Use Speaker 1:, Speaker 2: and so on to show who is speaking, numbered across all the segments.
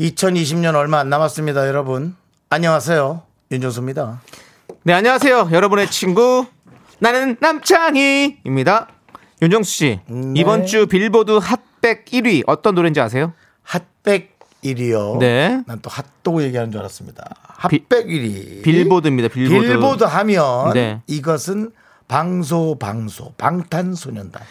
Speaker 1: 2020년 얼마 안 남았습니다, 여러분. 안녕하세요. 윤정수입니다.
Speaker 2: 네, 안녕하세요. 여러분의 친구. 나는 남창희입니다. 윤정수 씨,
Speaker 1: 네.
Speaker 2: 이번 주 빌보드 핫백 1위 어떤 노래인지 아세요?
Speaker 1: 핫백 1위요.
Speaker 2: 네.
Speaker 1: 난 또 핫도그 얘기하는 줄 알았습니다. 핫백 1위.
Speaker 2: 빌보드입니다, 빌보드.
Speaker 1: 빌보드 하면
Speaker 2: 네.
Speaker 1: 이것은 방소 방소 방탄소년단.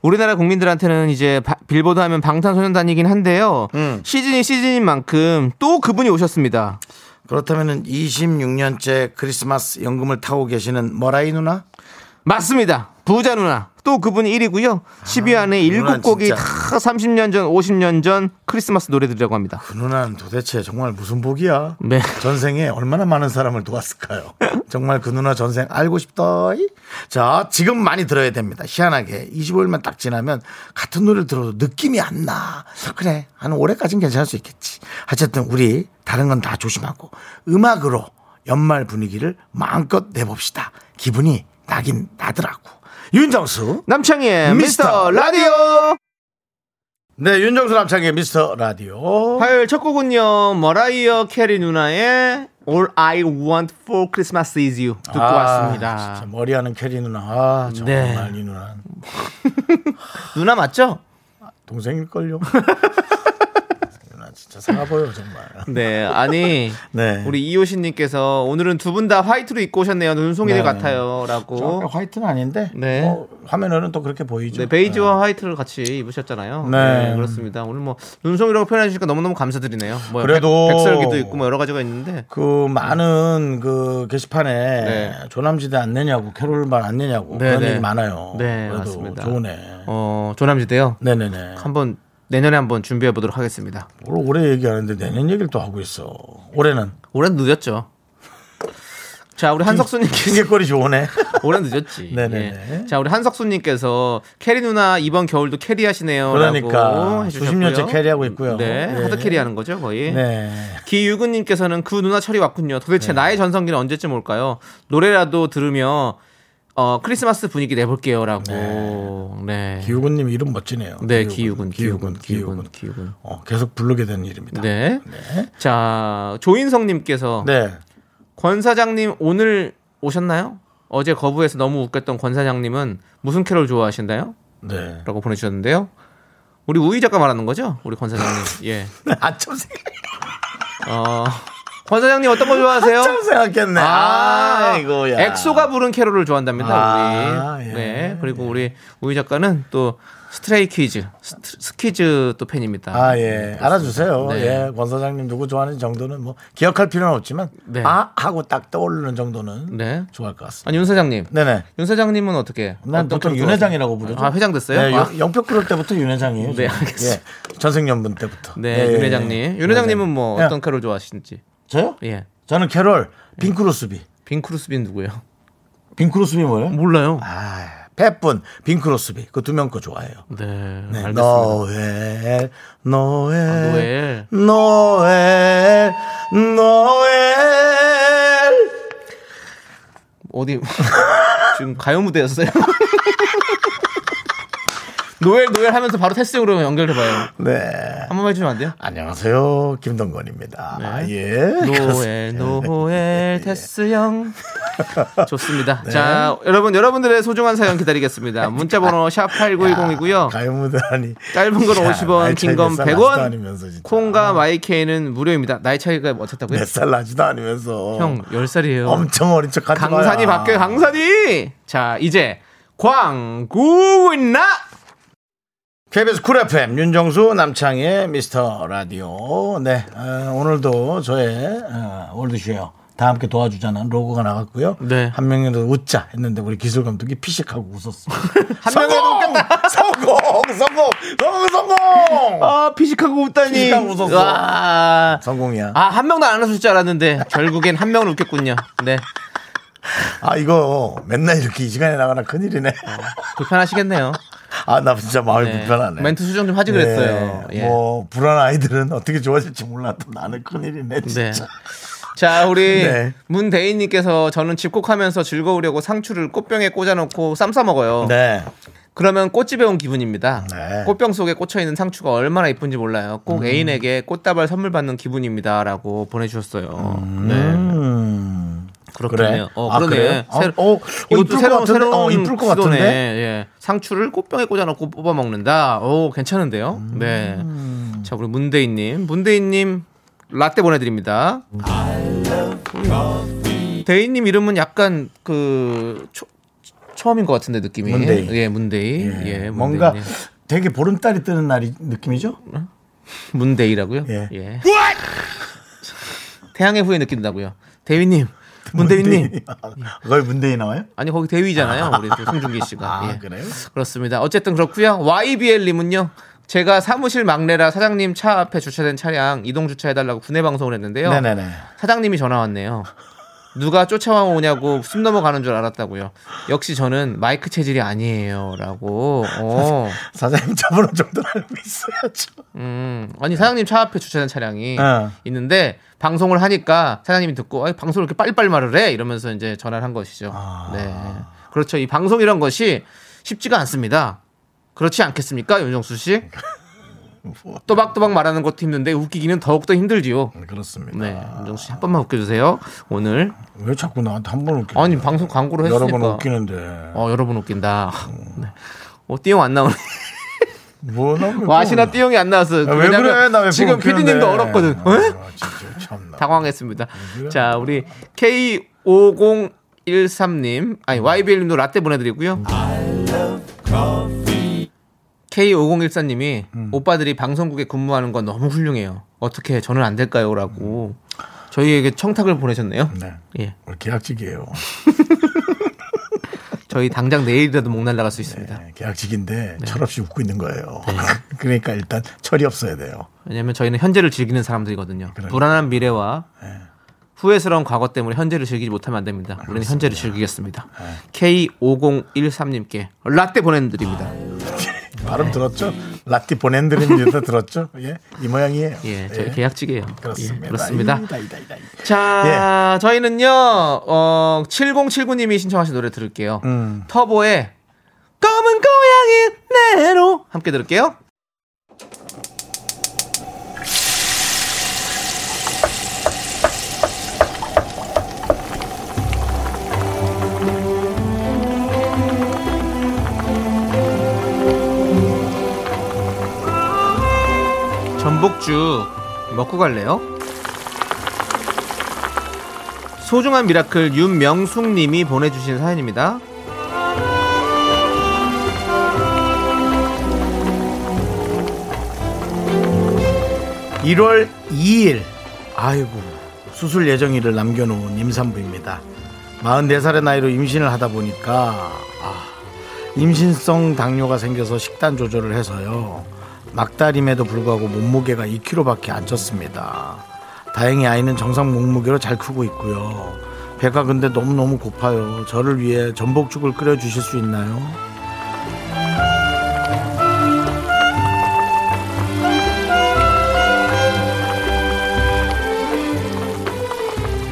Speaker 2: 우리나라 국민들한테는 이제 바- 빌보드 하면 방탄소년단이긴 한데요.
Speaker 1: 음.
Speaker 2: 시즌이 시즌인 만큼 또 그분이 오셨습니다.
Speaker 1: 그렇다면은 26년째 크리스마스 연금을 타고 계시는 머라이 누나?
Speaker 2: 맞습니다. 부자 누나. 또 그분이 1위고요. 10위 안에
Speaker 1: 누나
Speaker 2: 7곡이
Speaker 1: 진짜.
Speaker 2: 다 30년 전, 50년 전 크리스마스 노래들이라고 합니다.
Speaker 1: 그 누나는 도대체 정말 무슨 복이야?
Speaker 2: 네.
Speaker 1: 전생에 얼마나 많은 사람을 도왔을까요? 정말 그 누나 전생 알고 싶다. 자, 지금 많이 들어야 됩니다. 희한하게 25일만 딱 지나면 같은 노래를 들어도 느낌이 안 나. 그래, 한 올해까지는 괜찮을 수 있겠지. 어쨌든 우리 다른 건 다 조심하고 음악으로 연말 분위기를 마음껏 내봅시다. 기분이 나긴 나더라고. 윤정수.
Speaker 2: 남창희의
Speaker 1: 미스터
Speaker 2: 미스터 라디오!
Speaker 1: 네, 윤정수 남창희의 미스터 라디오.
Speaker 2: 화요일 첫 곡은요, 머라이어 캐리 누나의 All I Want for Christmas is You 듣고
Speaker 1: 아,
Speaker 2: 왔습니다.
Speaker 1: 진짜 머라이어 캐리 누나. 아, 정말
Speaker 2: 네.
Speaker 1: 이 누나.
Speaker 2: 누나 맞죠?
Speaker 1: 동생일걸요. 누나 진짜 사가 보여 정말.
Speaker 2: 네, 아니
Speaker 1: 네.
Speaker 2: 우리 이효신님께서 오늘은 두 분 다 화이트로 입고 오셨네요. 눈송이들
Speaker 1: 네.
Speaker 2: 같아요라고.
Speaker 1: 정확히 화이트는 아닌데.
Speaker 2: 네.
Speaker 1: 뭐 화면에는 또 그렇게 보이죠.
Speaker 2: 네, 베이지와 화이트를 같이 입으셨잖아요.
Speaker 1: 네.
Speaker 2: 네. 그렇습니다. 오늘 뭐 눈송이라고 표현해 주시니까 너무너무 감사드리네요. 뭐
Speaker 1: 그래도
Speaker 2: 백, 백설기도 있고 뭐 여러 가지가 있는데
Speaker 1: 그 많은 그 게시판에
Speaker 2: 네.
Speaker 1: 조남지대 안 내냐고 캐롤만 안 내냐고
Speaker 2: 네,
Speaker 1: 그런
Speaker 2: 네.
Speaker 1: 얘기 많아요.
Speaker 2: 네, 맞습니다.
Speaker 1: 좋네.
Speaker 2: 어, 조남지대요.
Speaker 1: 네네네.
Speaker 2: 한번 내년에 한번 준비해 보도록 하겠습니다.
Speaker 1: 올- 올해 얘기하는데 내년 얘기를 또 하고 있어. 올해는
Speaker 2: 올해는 늦었죠. 자, 우리 한석수님께서
Speaker 1: 핑계거리 좋으네.
Speaker 2: 올해 늦었지.
Speaker 1: 네네네.
Speaker 2: 예. 자, 우리 한석수님께서 캐리 누나 이번 겨울도 carry하시네요.
Speaker 1: 그러니까
Speaker 2: 라고
Speaker 1: 수십
Speaker 2: 해주셨고요.
Speaker 1: 년째 carry하고 있고요.
Speaker 2: 네,
Speaker 1: 네.
Speaker 2: hard carry하는 거죠 거의.
Speaker 1: 네.
Speaker 2: 기유근님께서는 그 누나 철이 왔군요. 도대체 나의 전성기는 언제쯤 올까요? 노래라도 들으며 어, 크리스마스 분위기 내볼게요라고. 네.
Speaker 1: 기우군님 이름 멋지네요.
Speaker 2: 네,
Speaker 1: 기우군, 기우군.
Speaker 2: 기유근, 기유근.
Speaker 1: 어, 계속 부르게 된 일입니다.
Speaker 2: 네. 자, 조인성님께서
Speaker 1: 네.
Speaker 2: 권 사장님 오늘 오셨나요? 어제 거부해서 너무 웃겼던 권 사장님은 무슨 캐롤 좋아하신다요?
Speaker 1: 네.
Speaker 2: 라고 보내주셨는데요. 우리 우희 작가 말하는 거죠? 우리 권 사장님. 예.
Speaker 1: 아참 생각,
Speaker 2: 어, 권 사장님 어떤 거 좋아하세요?
Speaker 1: 아참 생각했네. 아, 이거야.
Speaker 2: 엑소가 부른 캐롤을 좋아한답니다.
Speaker 1: 아,
Speaker 2: 우리.
Speaker 1: 예.
Speaker 2: 네. 그리고 우리 우희 작가는 또 스트레이 키즈, 스키즈 또 팬입니다.
Speaker 1: 아, 예. 알아주세요.
Speaker 2: 네.
Speaker 1: 예. 권 사장님 누구 좋아하는 정도는 뭐 기억할 필요는 없지만
Speaker 2: 네.
Speaker 1: 아 하고 딱 떠오르는 정도는
Speaker 2: 네.
Speaker 1: 좋아할 것 같습니다.
Speaker 2: 아니 윤 사장님.
Speaker 1: 네네.
Speaker 2: 윤 사장님은 어떻게?
Speaker 1: 난 보통 윤 회장이라고 부르죠.
Speaker 2: 아 회장 됐어요?
Speaker 1: 네,
Speaker 2: 아,
Speaker 1: 영- 영표 그럴 때부터 윤 회장이에요.
Speaker 2: 네. 알겠습니다.
Speaker 1: 예. 천생연분 때부터.
Speaker 2: 네,
Speaker 1: 예,
Speaker 2: 윤
Speaker 1: 예,
Speaker 2: 회장님.
Speaker 1: 예.
Speaker 2: 윤 회장님은 뭐
Speaker 1: 예.
Speaker 2: 어떤 캐롤 좋아하시는지?
Speaker 1: 저요?
Speaker 2: 예.
Speaker 1: 저는 캐롤 빙 크로스비.
Speaker 2: 빙 크로스비 누구예요?
Speaker 1: 빙 크로스비 뭐예요?
Speaker 2: 몰라요.
Speaker 1: 아, 페뿐, 빙 크로스비. 그 두 명 거 좋아해요.
Speaker 2: 네,
Speaker 1: 네.
Speaker 2: 알겠습니다.
Speaker 1: 노엘, 노엘,
Speaker 2: 아, 노엘.
Speaker 1: 노엘, 노엘.
Speaker 2: 어디 지금 가요 무대였어요? 노엘 노엘 하면서 바로 테스트용으로 연결해봐요.
Speaker 1: 네.
Speaker 2: 한 번만 해주면 안 돼요?
Speaker 1: 안녕하세요. 김동건입니다.
Speaker 2: 네.
Speaker 1: 아, 예.
Speaker 2: 노엘 노엘 테스형 좋습니다.
Speaker 1: 네.
Speaker 2: 자 여러분 여러분들의 소중한 사연 기다리겠습니다. 문자번호 샵 #8910이고요.
Speaker 1: 가요무대하니.
Speaker 2: 짧은 건 50원, 긴 건 100원.
Speaker 1: 아니면서.
Speaker 2: 콩과 마이케이는 무료입니다. 나이 차이가 어떻다고요?
Speaker 1: 몇 살 나지도 않으면서.
Speaker 2: 형 10살이에요.
Speaker 1: 엄청 어린 척 하지
Speaker 2: 강산이
Speaker 1: 마요.
Speaker 2: 바뀌어요. 강산이. 자 이제 광고나
Speaker 1: KBS 쿨 FM 윤정수 남창희의 미스터 라디오. 네, 어, 오늘도 저의 어, 월드쉐어 다 함께 도와주자는 로고가 나갔고요.
Speaker 2: 네.
Speaker 1: 한 명이라도 웃자 했는데 우리 기술 감독이 피식하고 웃었어.
Speaker 2: 한 명이라도 웃겠다.
Speaker 1: 성공, 성공, 성공, 성공.
Speaker 2: 아, 피식하고 웃다니.
Speaker 1: 피식하고 웃었어.
Speaker 2: 와.
Speaker 1: 성공이야.
Speaker 2: 아, 한 명도 안 웃을 줄 알았는데 결국엔 한 명은 웃겠군요. 네.
Speaker 1: 아 이거 맨날 이렇게 이 시간에 나가나 큰일이네.
Speaker 2: 불편하시겠네요.
Speaker 1: 아 나 진짜 마음이
Speaker 2: 네.
Speaker 1: 불편하네.
Speaker 2: 멘트 수정 좀 하지 그랬어요.
Speaker 1: 네,
Speaker 2: 예.
Speaker 1: 뭐 불안한 아이들은 어떻게 좋아질지 몰라도 나는 큰일이네
Speaker 2: 네.
Speaker 1: 진짜.
Speaker 2: 자, 우리
Speaker 1: 네.
Speaker 2: 문대인님께서 저는 집콕하면서 즐거우려고 상추를 꽃병에 꽂아놓고 쌈 싸 먹어요.
Speaker 1: 네.
Speaker 2: 그러면 꽃집에 온 기분입니다.
Speaker 1: 네.
Speaker 2: 꽃병 속에 꽂혀 있는 상추가 얼마나 이쁜지 몰라요. 꼭 애인에게 꽃다발 선물 받는 기분입니다 라고 보내주셨어요. 네,
Speaker 1: 음.
Speaker 2: 그렇군요.
Speaker 1: 그래?
Speaker 2: 어,
Speaker 1: 아,
Speaker 2: 그러네.
Speaker 1: 어,
Speaker 2: 새로-
Speaker 1: 어, 어,
Speaker 2: 이것도 새로운
Speaker 1: 같은데?
Speaker 2: 새로운
Speaker 1: 어, 이쁠 것
Speaker 2: 시도네.
Speaker 1: 같은데?
Speaker 2: 예. 상추를 꽃병에 꽂아놓고 뽑아 먹는다. 오, 괜찮은데요.
Speaker 1: 음.
Speaker 2: 네. 자, 우리 문대인님, 문대인님 라떼 보내드립니다. 대인님 이름은 약간 그 초, 처음인 것 같은데 느낌이.
Speaker 1: 문대인.
Speaker 2: 예, 문대인.
Speaker 1: 예,
Speaker 2: 예,
Speaker 1: 뭔가
Speaker 2: 문대인님.
Speaker 1: 되게 보름달이 뜨는 날이 느낌이죠?
Speaker 2: 문대이라고요?
Speaker 1: 예.
Speaker 2: 예. 태양의 후예 느낀다고요. 대위님, 문대위님.
Speaker 1: 거기 문대인 나와요?
Speaker 2: 아니 거기 대위잖아요. 우리 또 송중기 씨가.
Speaker 1: 아
Speaker 2: 예.
Speaker 1: 그래요?
Speaker 2: 그렇습니다. 어쨌든 그렇고요. YBL님은요. 제가 사무실 막내라 사장님 차 앞에 주차된 차량 이동 주차해달라고 분해 방송을 했는데요.
Speaker 1: 네네네.
Speaker 2: 사장님이 전화 왔네요. 누가 쫓아와 오냐고 숨 넘어가는 줄 알았다고요. 역시 저는 마이크 체질이 아니에요라고. 어.
Speaker 1: 사장님 잡으러 정도는 알고 있어야죠.
Speaker 2: 음. 아니 사장님 차 앞에 주차된 차량이
Speaker 1: 어.
Speaker 2: 있는데 방송을 하니까 사장님이 듣고 아이, 방송을 이렇게 빨리빨리 말을 해 이러면서 이제 전화를 한 것이죠.
Speaker 1: 아.
Speaker 2: 네. 그렇죠. 이 방송이란 것이 쉽지가 않습니다. 그렇지 않겠습니까, 윤정수 씨? 또박또박 말하는 것도 힘든데 웃기기는 더욱더 힘들지요.
Speaker 1: 그렇습니다.
Speaker 2: 네, 윤정수 씨 한 번만 웃겨주세요. 오늘
Speaker 1: 왜 자꾸 나한테 한 번 웃기냐?
Speaker 2: 아니 방송
Speaker 1: 여러
Speaker 2: 했으니까.
Speaker 1: 번 웃기는데.
Speaker 2: 어 여러 번 웃긴다. 네. 어 띠용 안 나오네.
Speaker 1: 뭐
Speaker 2: 와시나 띠용이 안 나왔어.
Speaker 1: 야, 왜 그래? 나왜
Speaker 2: 지금 피디님도 얼었거든. 에?
Speaker 1: 아, 진짜 참나.
Speaker 2: 당황했습니다. 자, 우리 K5013님, 아니, YBL님도 라떼 보내드리고요. K5014님이
Speaker 1: 음.
Speaker 2: 오빠들이 방송국에 근무하는 건 너무 훌륭해요. 어떻게 저는 안 될까요? 라고 저희에게 청탁을 보내셨네요.
Speaker 1: 네.
Speaker 2: 예.
Speaker 1: 우리 계약직이에요.
Speaker 2: 저희 당장 내일이라도 목 날라갈 수 있습니다.
Speaker 1: 네, 계약직인데
Speaker 2: 네.
Speaker 1: 철없이 웃고 있는 거예요. 그러니까 일단 철이 없어야 돼요.
Speaker 2: 왜냐면 저희는 현재를 즐기는 사람들이거든요.
Speaker 1: 그러니까.
Speaker 2: 불안한 미래와
Speaker 1: 네.
Speaker 2: 후회스러운 과거 때문에 현재를 즐기지 못하면 안 됩니다. 우리는 현재를 즐기겠습니다. K5013님께 라떼 보내드립니다.
Speaker 1: 발음 들었죠? 라띠 보낸드립니다. 들었죠? 예, 이 모양이에요.
Speaker 2: 예, 저희
Speaker 1: 예.
Speaker 2: 계약직이에요.
Speaker 1: 그렇습니다.
Speaker 2: 예, 그렇습니다.
Speaker 1: 이다, 이다, 이다, 이다.
Speaker 2: 자, 저희는요, 어, 7079님이 신청하신 노래 들을게요.
Speaker 1: 음.
Speaker 2: 터보의 검은 고양이 내로 함께 들을게요. 전복죽 먹고 갈래요? 소중한 미라클 윤명숙님이 보내주신 사연입니다.
Speaker 1: 1월 2일 아이고 수술 예정일을 남겨놓은 임산부입니다. 44살의 나이로 임신을 하다 보니까 아, 임신성 당뇨가 생겨서 식단 조절을 해서요. 막달임에도 불구하고 몸무게가 2kg밖에 안 쪘습니다. 다행히 아이는 정상 몸무게로 잘 크고 있고요. 배가 근데 너무너무 고파요. 저를 위해 전복죽을 끓여 주실 수 있나요?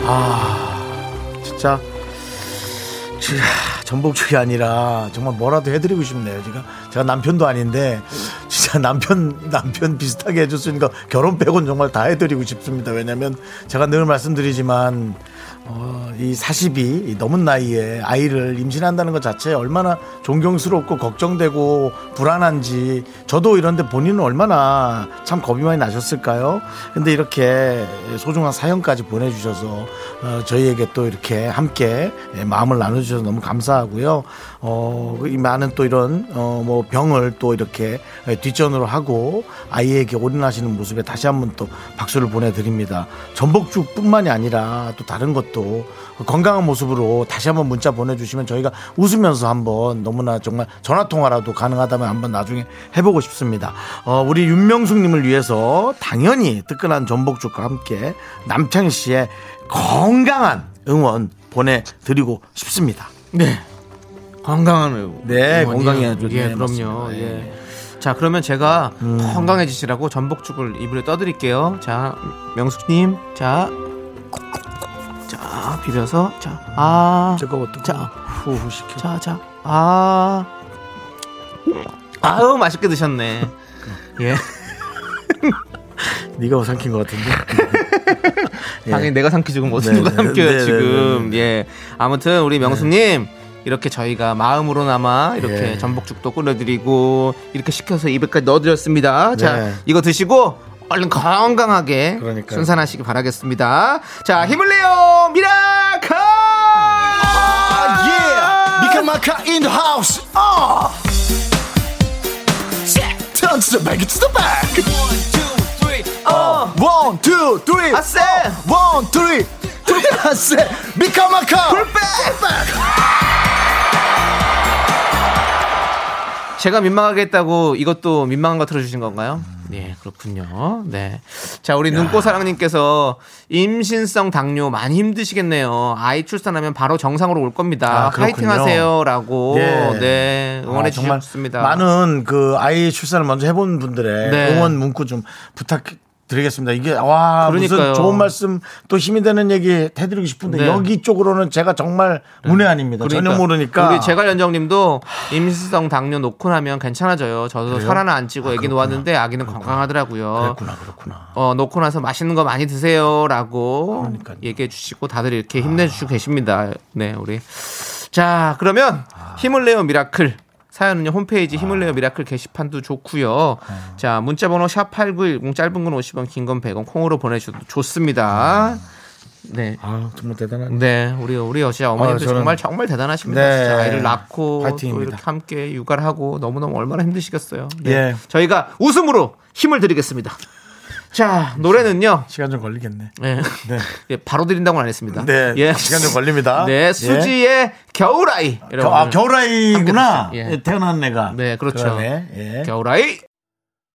Speaker 1: 아 진짜 전복죽이 아니라 정말 뭐라도 해드리고 싶네요. 제가 제가 남편도 아닌데 진짜 남편 남편 비슷하게 해줄 수 있는 거 결혼 빼곤 정말 다 해드리고 싶습니다. 왜냐하면 제가 늘 말씀드리지만 어, 이 40이 이 넘은 나이에 아이를 임신한다는 것 자체에 얼마나 존경스럽고 걱정되고 불안한지 저도 이런데 본인은 얼마나 참 겁이 많이 나셨을까요? 근데 이렇게 소중한 사연까지 보내주셔서 어, 저희에게 또 이렇게 함께 예, 마음을 나눠주셔서 너무 감사하고요. 어, 이 많은 또 이런, 어, 뭐 병을 또 이렇게 뒷전으로 하고 아이에게 올인하시는 모습에 다시 한번 또 박수를 보내드립니다. 전복죽 뿐만이 아니라 또 다른 것도 건강한 모습으로 다시 한번 문자 보내주시면 저희가 웃으면서 한번 너무나 정말 전화 통화라도 가능하다면 한번 나중에 해보고 싶습니다. 어, 우리 윤명숙님을 위해서 당연히 뜨끈한 전복죽과 함께 남창희 씨의 건강한 응원 보내드리고 싶습니다.
Speaker 2: 네. 건강한
Speaker 1: 네,
Speaker 2: 응원이요.
Speaker 1: 건강해야죠.
Speaker 2: 예,
Speaker 1: 네,
Speaker 2: 그럼요.
Speaker 1: 맞습니다.
Speaker 2: 예. 자, 그러면 제가 건강해지시라고 전복죽을 입으로 떠드릴게요. 자, 명숙님, 자, 자, 비벼서, 자, 아,
Speaker 1: 뜨거워.
Speaker 2: 자,
Speaker 1: 후후 식혀.
Speaker 2: 자, 자, 아, 아우 맛있게 드셨네. 예,
Speaker 1: 네가 삼킨 것 같은데. 예.
Speaker 2: 당연히 내가 삼키지 금 어떤
Speaker 1: 네, 네,
Speaker 2: 삼켜요
Speaker 1: 네,
Speaker 2: 지금. 예, 아무튼 우리 명숙님. 이렇게 저희가 마음으로나마 이렇게
Speaker 1: 예.
Speaker 2: 전복죽도 끓여드리고 이렇게 식혀서 입에까지 넣어드렸습니다. 자,
Speaker 1: 네.
Speaker 2: 이거 드시고 얼른 건강하게
Speaker 1: 그러니까요.
Speaker 2: 순산하시기 바라겠습니다. 자, 힘을 내요, miracle!
Speaker 1: 아, 예! 미카마카 in the house. 아! Turn to the back, to the back.
Speaker 2: 어,
Speaker 1: One, two, three.
Speaker 2: 아쎄!
Speaker 1: One, three. 아세 미카마카.
Speaker 2: 풀백! 제가 민망하게 했다고 이것도 민망한 거 틀어주신 건가요? 네, 그렇군요. 네. 자, 우리 눈꽃사랑님께서 임신성 당뇨 많이 힘드시겠네요. 아이 출산하면 바로 정상으로 올 겁니다.
Speaker 1: 아.
Speaker 2: 파이팅 하세요 라고.
Speaker 1: 예.
Speaker 2: 네, 응원해
Speaker 1: 아,
Speaker 2: 주셨습니다.
Speaker 1: 많은 그 아이 출산을 먼저 해본 분들의
Speaker 2: 네.
Speaker 1: 응원 문구 좀 부탁 드리겠습니다. 이게 와
Speaker 2: 그러니까요.
Speaker 1: 무슨 좋은 말씀 또 힘이 되는 얘기 해드리고 싶은데
Speaker 2: 네.
Speaker 1: 여기 쪽으로는 제가 정말 문외한입니다. 전혀 모르니까
Speaker 2: 우리 제갈연정님도 임신성 당뇨 놓고 나면 괜찮아져 요. 저도
Speaker 1: 그래요?
Speaker 2: 혈 하나 안 찌고
Speaker 1: 아,
Speaker 2: 아기. 놓았는데 아기는 건강하더라고요.
Speaker 1: 그렇구나 그렇구나.
Speaker 2: 어, 놓고 나서 맛있는 거 많이 드세요라고
Speaker 1: 그러니까요.
Speaker 2: 얘기해 주시고 다들 이렇게 힘내주시고 계십니다. 네, 우리. 자, 그러면 힘을 내요 miracle. 사연은요 홈페이지 힘을 내요 miracle 게시판도 좋고요. 자 문자번호 샵 #8910 짧은 건 50원, 긴 건 100원 콩으로 보내주셔도 좋습니다. 네,
Speaker 1: 아 정말 대단한.
Speaker 2: 네, 우리 우리 여시 어머님도
Speaker 1: 아, 저는-
Speaker 2: 정말 정말 대단하십니다.
Speaker 1: 네.
Speaker 2: 진짜 아이를 낳고 또
Speaker 1: 파이팅입니다.
Speaker 2: 이렇게 함께 육아를 하고 너무 너무 얼마나 힘드시겠어요. 네.
Speaker 1: 예.
Speaker 2: 저희가 웃음으로 힘을 드리겠습니다. 자 노래는요.
Speaker 1: 시간 좀 걸리겠네.
Speaker 2: 네.
Speaker 1: 네.
Speaker 2: 예, 바로 드린다고는 안 했습니다.
Speaker 1: 네.
Speaker 2: 예.
Speaker 1: 시간 좀 걸립니다.
Speaker 2: 네,
Speaker 1: 예.
Speaker 2: 수지의 겨울아이.
Speaker 1: 아, 겨울아이구나.
Speaker 2: 예.
Speaker 1: 예, 태어난 애가.
Speaker 2: 네, 그렇죠.
Speaker 1: 그러네. 예.
Speaker 2: 겨울아이.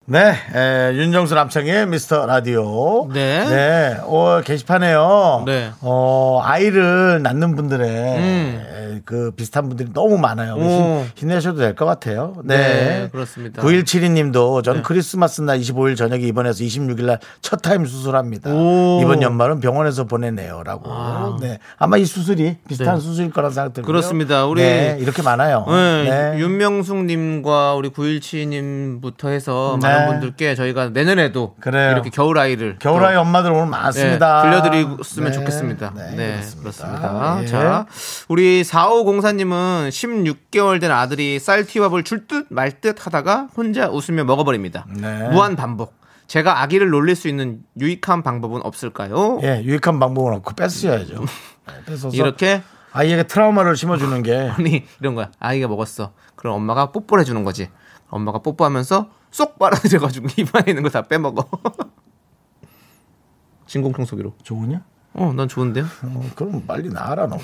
Speaker 1: 네, 에, 윤정수 남창희의 미스터 라디오.
Speaker 2: 네.
Speaker 1: 네, 어, 게시판에요.
Speaker 2: 네.
Speaker 1: 어, 아이를 낳는 분들의
Speaker 2: 음.
Speaker 1: 에, 그 비슷한 분들이 너무 많아요.
Speaker 2: 오.
Speaker 1: 힘, 내셔도 될 것 같아요. 네.
Speaker 2: 네, 그렇습니다.
Speaker 1: 9172 님도 전
Speaker 2: 네.
Speaker 1: 크리스마스 날 25일 저녁에 입원해서 26일 날 첫 타임 수술합니다.
Speaker 2: 오.
Speaker 1: 이번 연말은 병원에서 보내네요 라고.
Speaker 2: 아.
Speaker 1: 네. 아마 이 수술이 비슷한
Speaker 2: 네.
Speaker 1: 수술일 거란 생각 들고요.
Speaker 2: 그렇습니다. 우리-
Speaker 1: 네, 이렇게 많아요.
Speaker 2: 네,
Speaker 1: 네.
Speaker 2: 윤명숙 님과 우리 917님부터 해서
Speaker 1: 네.
Speaker 2: 많은 분들께 저희가 내년에도
Speaker 1: 그래요.
Speaker 2: 이렇게 겨울아이를
Speaker 1: 겨울아이
Speaker 2: 또
Speaker 1: 엄마들 오늘 많습니다.
Speaker 2: 네, 들려드렸으면
Speaker 1: 네,
Speaker 2: 좋겠습니다.
Speaker 1: 네,
Speaker 2: 네,
Speaker 1: 그렇습니다. 예.
Speaker 2: 자, 우리 4504님은 16개월 된 아들이 쌀티밥을 줄 듯 말 듯 하다가 혼자 웃으며 먹어버립니다.
Speaker 1: 네.
Speaker 2: 무한 반복. 제가 아기를 놀릴 수 있는 유익한 방법은 없을까요?
Speaker 1: 예, 유익한 방법은 없고 뺏으셔야죠. 네, 뺏어서
Speaker 2: 이렇게
Speaker 1: 아이에게 트라우마를 심어주는 게
Speaker 2: 아니 이런 거야. 아이가 먹었어. 그럼 엄마가 뽀뽀를 해주는 거지. 엄마가 뽀뽀하면서 쏙 빨아들여가지고 입안에 있는 거 다 빼먹어. 진공 청소기로.
Speaker 1: 좋으냐?
Speaker 2: 어, 난 좋은데요.
Speaker 1: 어, 그럼 빨리 나와라 너도.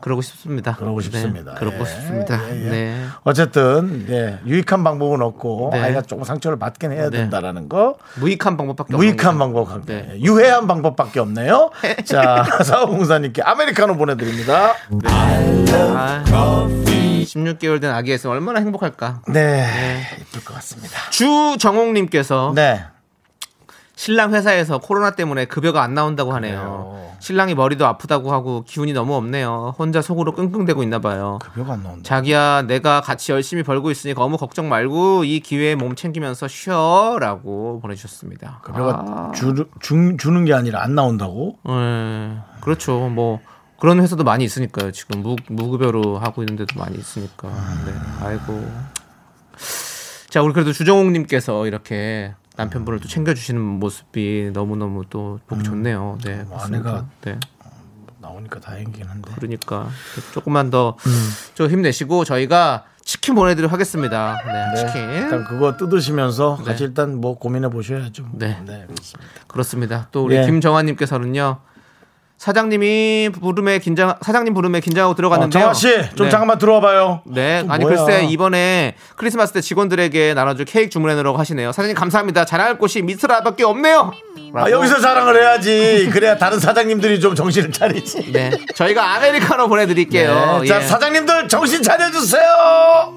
Speaker 2: 그러고 싶습니다.
Speaker 1: 그러고
Speaker 2: 네,
Speaker 1: 싶습니다.
Speaker 2: 그러고
Speaker 1: 예,
Speaker 2: 싶습니다.
Speaker 1: 예, 예.
Speaker 2: 네.
Speaker 1: 어쨌든 예, 유익한 방법은 없고
Speaker 2: 네.
Speaker 1: 아이가 조금 상처를 받긴 해야
Speaker 2: 네.
Speaker 1: 된다라는 거.
Speaker 2: 무익한 방법밖에
Speaker 1: 무익한
Speaker 2: 없는
Speaker 1: 방법.
Speaker 2: 네.
Speaker 1: 유해한 방법밖에 없네요. 자, 사오공사님께 아메리카노 보내드립니다.
Speaker 2: 아, 16개월 된 아기 에서 얼마나 행복할까.
Speaker 1: 네, 이쁠 것 같습니다.
Speaker 2: 주정옥님께서
Speaker 1: 네,
Speaker 2: 신랑 회사에서 코로나 때문에 급여가 안 나온다고 하네요.
Speaker 1: 그래요.
Speaker 2: 신랑이 머리도 아프다고 하고 기운이 너무 없네요. 혼자 속으로 끙끙대고 있나 봐요.
Speaker 1: 급여가 안 나온다.
Speaker 2: 자기야 내가 같이 열심히 벌고 있으니까 너무 걱정 말고 이 기회에 몸 챙기면서 쉬어라고 보내주셨습니다.
Speaker 1: 급여가
Speaker 2: 아,
Speaker 1: 주, 주, 주는 게 아니라 안 나온다고?
Speaker 2: 네, 그렇죠. 뭐 그런 회사도 많이 있으니까요. 지금 무, 무급여로 하고 있는 데도 많이 있으니까. 네, 아이고. 자 우리 그래도 주정옥님께서 이렇게 남편분을 또 챙겨주시는 모습이 너무 너무 또 보기 좋네요. 네,
Speaker 1: 뭐. 아내가
Speaker 2: 네.
Speaker 1: 나오니까 다행이긴 한데.
Speaker 2: 그러니까 조금만 더
Speaker 1: 음.
Speaker 2: 좀 힘내시고 저희가 치킨 보내드리도록 하겠습니다. 네,
Speaker 1: 네,
Speaker 2: 치킨.
Speaker 1: 일단 그거 뜯으시면서
Speaker 2: 네.
Speaker 1: 같이 일단 뭐 고민해 보셔야죠.
Speaker 2: 네.
Speaker 1: 그렇습니다.
Speaker 2: 그렇습니다. 또 우리
Speaker 1: 예.
Speaker 2: 김정환님께서는요. 사장님이 부름에 긴장 사장님 부름에 긴장하고 들어갔는데요.
Speaker 1: 정아 씨, 좀
Speaker 2: 네.
Speaker 1: 잠깐만 들어와 봐요.
Speaker 2: 네,
Speaker 1: 좀
Speaker 2: 아니
Speaker 1: 뭐야.
Speaker 2: 글쎄 이번에 크리스마스 때 직원들에게 나눠줄 케이크 주문해 놓으라고 하시네요. 사장님 감사합니다. 자랑할 곳이 미스라밖에 없네요.
Speaker 1: 아. 여기서 자랑을 해야지. 그래야 다른 사장님들이 좀 정신을 차리지.
Speaker 2: 네, 저희가 아메리카노 보내드릴게요.
Speaker 1: 네, 자,
Speaker 2: 예.
Speaker 1: 사장님들 정신 차려주세요.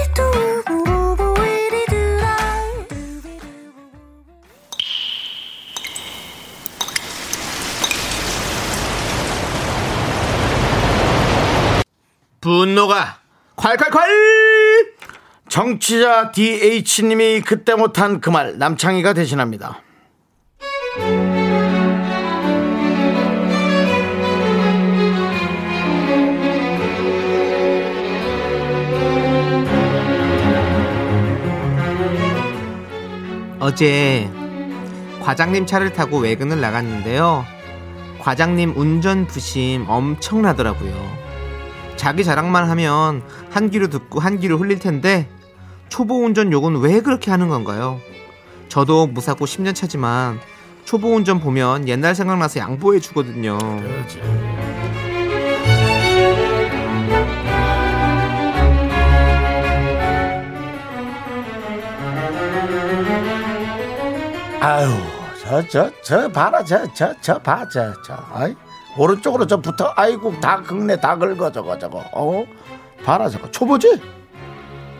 Speaker 2: 분노가 콸콸콸!
Speaker 1: 정치자 DH님이 그때 못한 그 말 남창희가 대신합니다.
Speaker 2: 어제 과장님 차를 타고 외근을 나갔는데요. 과장님 운전 부심 엄청나더라고요. 자기 자랑만 하면 한 귀로 듣고 한 귀로 흘릴 텐데 초보 운전 욕은 왜 그렇게 하는 건가요? 저도 무사고 10년 차지만 초보 운전 보면 옛날 생각나서 양보해 주거든요.
Speaker 1: 아유, 저, 저, 저, 봐라, 저, 저, 저, 봐, 저, 저, 아이, 오른쪽으로 저 붙어, 아이고, 다 긁네, 다 긁어, 저거, 저거, 어? 봐라, 저거, 초보지?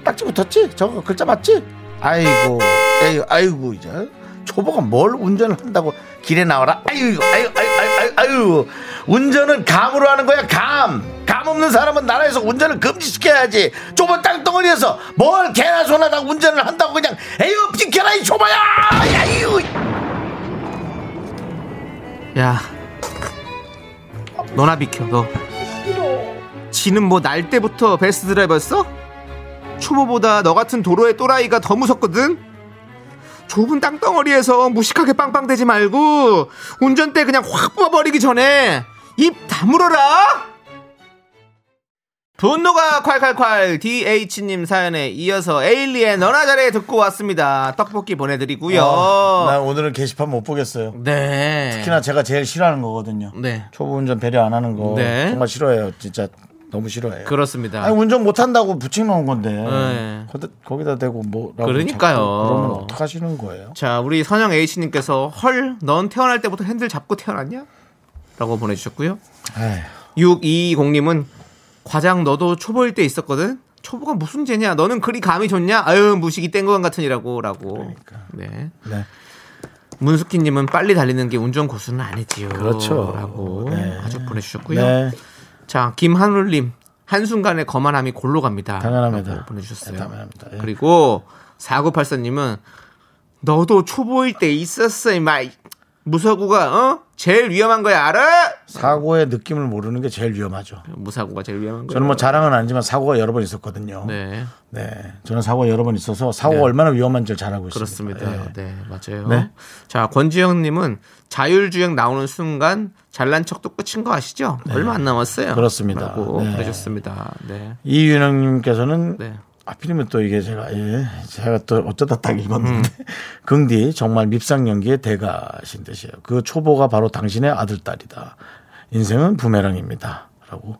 Speaker 1: 딱지 붙었지? 저거, 글자 맞지? 아이고, 에이, 아이고, 이제, 초보가 뭘 운전을 한다고 길에 나와라? 아이고, 아이고, 아이고, 아이고, 아이고, 운전은 감으로 하는 거야, 감! 감 없는 사람은 나라에서 운전을 금지시켜야지! 좁은 땅덩어리에서 뭘 개나 소나 다 운전을 한다고 그냥, 에휴, 비켜라, 이 초보야! 아이고,
Speaker 2: 야, 너나 비켜, 너. 지는 뭐 날 때부터 베스트 드라이버였어? 초보보다 너 같은 도로의 또라이가 더 무섭거든? 좁은 땅덩어리에서 무식하게 빵빵대지 말고 운전대 그냥 확 뽑아버리기 전에 입 다물어라! 분노가 콸콸콸 DH님 사연에 이어서 에일리의 너나 잘해 듣고 왔습니다. 떡볶이 보내드리고요.
Speaker 1: 어, 나 오늘은 게시판 못 보겠어요.
Speaker 2: 네.
Speaker 1: 특히나 제가 제일 싫어하는 거거든요.
Speaker 2: 네.
Speaker 1: 초보 운전 배려 안 하는 거
Speaker 2: 네.
Speaker 1: 정말 싫어해요. 진짜 너무 싫어해요.
Speaker 2: 그렇습니다.
Speaker 1: 아니 운전 못 한다고 붙여놓은 건데
Speaker 2: 네.
Speaker 1: 거기다, 대고 뭐라고
Speaker 2: 그러니까요.
Speaker 1: 그러면 어떡하시는 거예요?
Speaker 2: 자, 우리 선영 H님께서 헐, 넌 태어날 때부터 핸들 잡고 태어났냐? 라고 보내주셨고요.
Speaker 1: 에휴,
Speaker 2: 6220님은 과장 너도 초보일 때 있었거든? 초보가 무슨 죄냐? 너는 그리 감이 좋냐? 아유, 무식이 땡거간 같으니라고. 라고. 네.
Speaker 1: 네.
Speaker 2: 문숙희님은 빨리 달리는 게 운전 고수는 아니지요.
Speaker 1: 그렇죠.
Speaker 2: 라고
Speaker 1: 네.
Speaker 2: 아주 보내주셨고요.
Speaker 1: 네.
Speaker 2: 자, 김하늘님. 한순간에 거만함이 골로 갑니다.
Speaker 1: 당연합니다.
Speaker 2: 보내주셨어요.
Speaker 1: 네, 당연합니다. 예.
Speaker 2: 그리고 4984님은 너도 초보일 때 있었어, 이마. 무사고가, 어? 제일 위험한 거야, 알아?
Speaker 1: 사고의 느낌을 모르는 게 제일 위험하죠.
Speaker 2: 무사고가 제일 위험한 거야.
Speaker 1: 저는 뭐 자랑은 아니지만 사고가 여러 번 있었거든요. 네.
Speaker 2: 네,
Speaker 1: 저는 사고가 여러 번 있어서 사고가
Speaker 2: 네.
Speaker 1: 얼마나 위험한지를 잘 알고 있습니다.
Speaker 2: 그렇습니다.
Speaker 1: 예.
Speaker 2: 네, 맞아요.
Speaker 1: 네.
Speaker 2: 자, 권지영 님은 자율주행 나오는 순간 잘난 척도 끝인 거 아시죠? 얼마 안 남았어요.
Speaker 1: 네. 그렇습니다. 네.
Speaker 2: 그러셨습니다. 네.
Speaker 1: 이윤영 님께서는
Speaker 2: 네.
Speaker 1: 하필이면 또 이게 제가 예, 제가 또 어쩌다 딱 읽었는데
Speaker 2: 음.
Speaker 1: 긍디 정말 밉상 연기의 대가신 듯이에요. 그 초보가 바로 당신의 아들 딸이다. 인생은 부메랑입니다.라고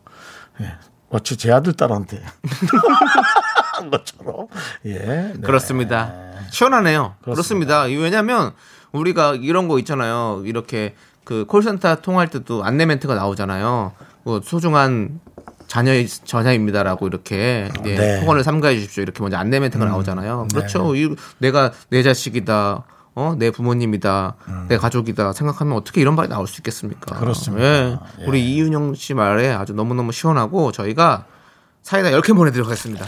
Speaker 1: 예. 마치 제 아들 딸한테 한 것처럼 예 네.
Speaker 2: 그렇습니다. 시원하네요.
Speaker 1: 그렇습니다.
Speaker 2: 그렇습니다. 왜냐하면 우리가 이런 거 있잖아요. 이렇게 그 콜센터 통할 때도 안내 멘트가 나오잖아요. 뭐 소중한 자녀 전야입니다라고 이렇게 예,
Speaker 1: 네. 음.
Speaker 2: 통화를 삼가해 주십시오. 이렇게 먼저 안내 멘트가 나오잖아요. 그렇죠. 이, 내가 내 자식이다. 어, 내 부모님이다, 내 가족이다 생각하면 어떻게 이런 말이 나올 수 있겠습니까?
Speaker 1: 음. 그렇습니다.
Speaker 2: 예. 우리 이윤영 씨 말에 아주 너무너무 시원하고 저희가 사이다 10개 보내드리도록 하겠습니다.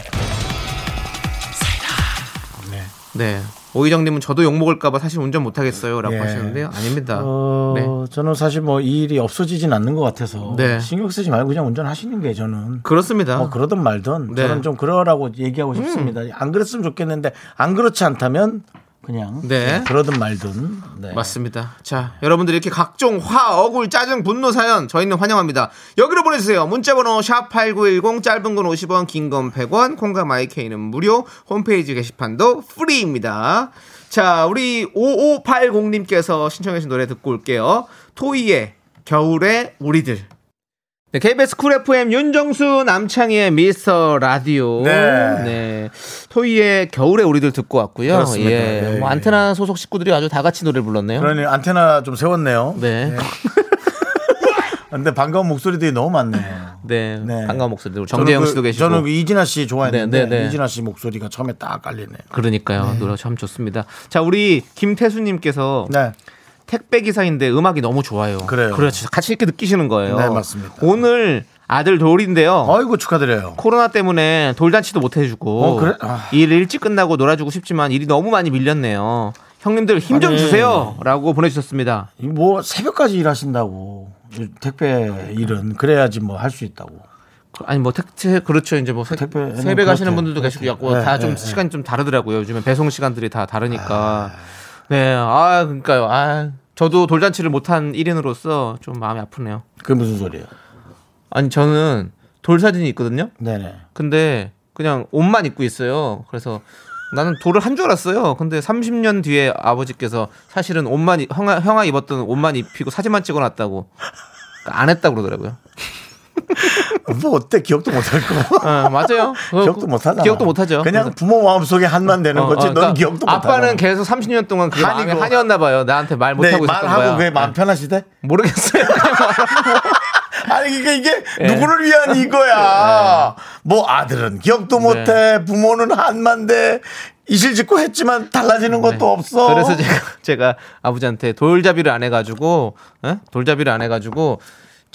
Speaker 2: 네. 오희정님은 저도 욕 먹을까봐 사실 운전 못하겠어요. 라고
Speaker 1: 예.
Speaker 2: 하시는데요. 아닙니다.
Speaker 1: 어,
Speaker 2: 네.
Speaker 1: 저는 사실 뭐 이 일이 없어지진 않는 것 같아서
Speaker 2: 네.
Speaker 1: 신경 쓰지 말고 그냥 운전하시는 게 저는
Speaker 2: 그렇습니다.
Speaker 1: 뭐 그러든 말든
Speaker 2: 네. 음.
Speaker 1: 저는 좀 그러라고 얘기하고 싶습니다. 안 그랬으면 좋겠는데 안 그렇지 않다면 그냥
Speaker 2: 네.
Speaker 1: 그러든 말든 네.
Speaker 2: 맞습니다. 자, 여러분들 이렇게 각종 화, 억울, 짜증, 분노 사연 저희는 환영합니다. 여기로 보내주세요. 문자번호 샵 #8910 짧은 건 50원, 긴 건 100원, 콩과 마이케이는 무료. 홈페이지 게시판도 free입니다. 자, 우리 5580님께서 신청해주신 노래 듣고 올게요. 토이의 겨울의 우리들. 네, KBS Cool FM 윤정수 남창희의 미스터 라디오.
Speaker 1: 네.
Speaker 2: 네. 토이의 겨울의 우리들 듣고 왔고요.
Speaker 1: 그렇습니다.
Speaker 2: 예.
Speaker 1: 네,
Speaker 2: 뭐
Speaker 1: 예.
Speaker 2: 안테나 소속 식구들이 아주 다 같이 노래를 불렀네요.
Speaker 1: 그러니 안테나 좀 세웠네요.
Speaker 2: 네.
Speaker 1: 근데 반가운 목소리들이 너무 많네요.
Speaker 2: 네.
Speaker 1: 네.
Speaker 2: 반가운 목소리.
Speaker 1: 저는
Speaker 2: 정재영
Speaker 1: 그-
Speaker 2: 씨도 계시고.
Speaker 1: 저는 그 이진아 씨 좋아했는데
Speaker 2: 네, 네, 네.
Speaker 1: 이진아 씨 목소리가 처음에 딱 깔리네요.
Speaker 2: 그러니까요. 노래 참 좋습니다. 자, 우리 김태수 님께서
Speaker 1: 네.
Speaker 2: 택배 기사인데 음악이 너무 좋아요.
Speaker 1: 그래요.
Speaker 2: 그렇죠. 같이 이렇게 느끼시는 거예요.
Speaker 1: 네, 맞습니다.
Speaker 2: 오늘 아들 돌인데요.
Speaker 1: 아이고 축하드려요.
Speaker 2: 코로나 때문에 돌잔치도 못 해주고
Speaker 1: 어, 그래? 아.
Speaker 2: 일 일찍 끝나고 놀아주고 싶지만 일이 너무 많이 밀렸네요. 형님들 힘 좀. 주세요라고 보내주셨습니다.
Speaker 1: 이뭐 새벽까지 일하신다고 이 택배 일은 그래야지 뭐 할 수 있다고.
Speaker 2: 아니 뭐 택배 그렇죠 이제 뭐 세,
Speaker 1: 택배, 네,
Speaker 2: 가시는. 분들도 계시고. 약고 다
Speaker 1: 네,
Speaker 2: 좀
Speaker 1: 네,
Speaker 2: 시간이 좀 다르더라고요. 요즘에 배송 시간들이 다 다르니까. 네, 아 그러니까요. 아 저도 돌잔치를 못한 1인으로서 좀 마음이 아프네요.
Speaker 1: 그게 무슨 소리예요?
Speaker 2: 아니 저는 돌 사진이 있거든요.
Speaker 1: 네네.
Speaker 2: 근데 그냥 옷만 입고 있어요. 그래서 나는 돌을 한 줄 알았어요. 근데 30년 뒤에 아버지께서 사실은 옷만 입- 형아, 형아 입었던 옷만 입히고 사진만 찍어놨다고 그러니까 안 했다 고 그러더라고요.
Speaker 1: 뭐 어때 기억도 못할 거.
Speaker 2: 어, 맞아요.
Speaker 1: 기억도 못하잖아.
Speaker 2: 기억도 못하죠.
Speaker 1: 그냥 부모 마음속에 한만 되는
Speaker 2: 어,
Speaker 1: 거지.
Speaker 2: 어,
Speaker 1: 넌
Speaker 2: 그러니까
Speaker 1: 기억도 못하잖아.
Speaker 2: 아빠는 계속 30년 동안 그게
Speaker 1: 한이고.
Speaker 2: 한이었나 봐요. 나한테 말
Speaker 1: 네,
Speaker 2: 못하고 있었던
Speaker 1: 말하고
Speaker 2: 거야.
Speaker 1: 그게 마음 편하시대?
Speaker 2: 모르겠어요.
Speaker 1: 아니 이게 이게
Speaker 2: 네.
Speaker 1: 누구를 위한 이거야. 뭐 아들은 기억도
Speaker 2: 네.
Speaker 1: 못해, 부모는 한만데 이실직고 했지만 달라지는 것도 없어.
Speaker 2: 네. 그래서 제가, 제가 아버지한테 돌잡이를 안 해가지고 에? 돌잡이를 안 해가지고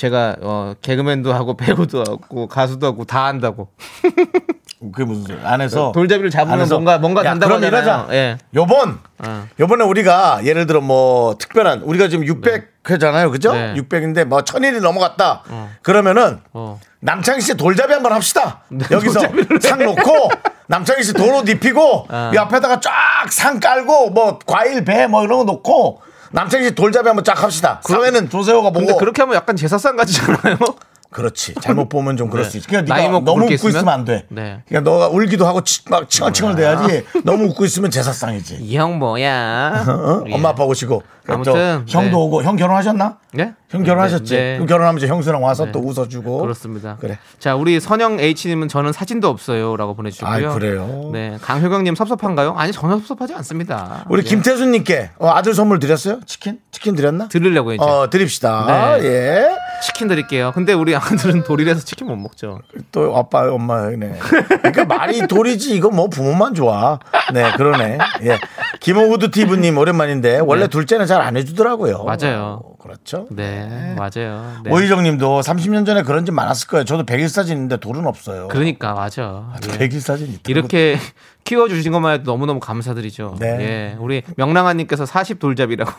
Speaker 2: 제가 어, 개그맨도 하고 배우도 하고 가수도 하고 다 한다고
Speaker 1: 그게 무슨 소리? 안에서
Speaker 2: 돌잡이를 잡으면
Speaker 1: 안에서
Speaker 2: 뭔가 뭔가
Speaker 1: 야,
Speaker 2: 된다고
Speaker 1: 그럼
Speaker 2: 하잖아요.
Speaker 1: 이러자.
Speaker 2: 예.
Speaker 1: 요번
Speaker 2: 어.
Speaker 1: 요번에 우리가 예를 들어 뭐 특별한 우리가 지금 600회잖아요, 그죠?
Speaker 2: 네.
Speaker 1: 600인데 뭐 1000일이 넘어갔다. 그러면은
Speaker 2: 어.
Speaker 1: 남창희 씨 돌잡이 한번 합시다. 여기서
Speaker 2: 돌잡이를
Speaker 1: 상 놓고 남창희 씨 도로 입히고
Speaker 2: 어.
Speaker 1: 이 앞에다가 쫙 상 깔고 뭐 과일 배 뭐 이런 거 놓고 남창희 씨 돌잡이 한번 쫙 합시다. 사회는 조세호가 보고
Speaker 2: 근데 그렇게 하면 약간 제사상 같지않아요
Speaker 1: 그렇지. 잘못 보면 좀 그럴
Speaker 2: 네.
Speaker 1: 수 있지. 그러니까
Speaker 2: 나이
Speaker 1: 네가
Speaker 2: 먹고
Speaker 1: 너무 웃고 있으면
Speaker 2: 있으면?
Speaker 1: 안 돼.
Speaker 2: 네.
Speaker 1: 그러니까 너가 울기도 하고 치- 막 칭얼칭얼 대야지. 너무 웃고 있으면 제사상이지.
Speaker 2: 이 형 뭐야?
Speaker 1: 어?
Speaker 2: 예.
Speaker 1: 엄마 아빠 오시고
Speaker 2: 아무튼,
Speaker 1: 저 형도
Speaker 2: 네.
Speaker 1: 오고 형 결혼하셨나?
Speaker 2: 예?
Speaker 1: 형 결혼하셨지.
Speaker 2: 네, 네.
Speaker 1: 그럼 결혼하면 형수랑 와서
Speaker 2: 네.
Speaker 1: 또 웃어주고.
Speaker 2: 그렇습니다.
Speaker 1: 그래.
Speaker 2: 자, 우리 선영 H님은 저는 사진도 없어요라고 보내주셨고요.
Speaker 1: 아, 그래요?
Speaker 2: 네, 강효경님 섭섭한가요? 아니 전혀 섭섭하지 않습니다.
Speaker 1: 우리
Speaker 2: 예.
Speaker 1: 김태수님께 어, 아들 선물 드렸어요? 치킨? 치킨 드렸나?
Speaker 2: 드리려고 이제
Speaker 1: 어 드립시다.
Speaker 2: 네.
Speaker 1: 예.
Speaker 2: 치킨 드릴게요. 근데 우리 아들은 돌이라서 치킨 못 먹죠.
Speaker 1: 또 아빠 엄마네. 그러니까 말이 돌이지 이거 뭐 부모만 좋아. 네 그러네. 예. 김호구두 티브님 오랜만인데 원래 둘째는 잘 안 해주더라고요.
Speaker 2: 네. 맞아요.
Speaker 1: 어, 그렇죠.
Speaker 2: 네, 맞아요. 네.
Speaker 1: 오희정님도 30년 전에 그런 집 많았을 거예요. 저도 100일 사진 있는데 돌은 없어요.
Speaker 2: 그러니까 맞아. 예.
Speaker 1: 100일 사진 있다.
Speaker 2: 이렇게 키워 주신 것만 해도 너무 너무 감사드리죠.
Speaker 1: 네.
Speaker 2: 예. 우리 명랑아님께서 40 돌잡이라고.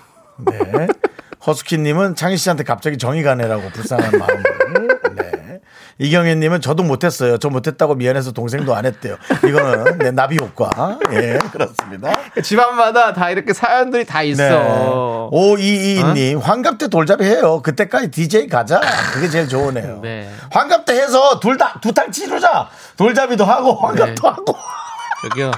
Speaker 1: 네. 허스키님은 창희 씨한테 갑자기 정이 가네라고 불쌍한 마음을. 네. 이경혜님은 저도 못했어요. 저 못했다고 미안해서 동생도 안 했대요. 이거는 네, 나비 효과. 예, 그렇습니다.
Speaker 2: 집안마다 다 이렇게 사연들이 다 있어.
Speaker 1: 네. 오이이님 환갑 때 돌잡이 해요. 그때까지 DJ 가자. 그게 제일 좋으네요.
Speaker 2: 네.
Speaker 1: 환갑 때 해서 둘 다 두 탕 치르자. 돌잡이도 하고 환갑도
Speaker 2: 네.
Speaker 1: 하고.
Speaker 2: 저기요.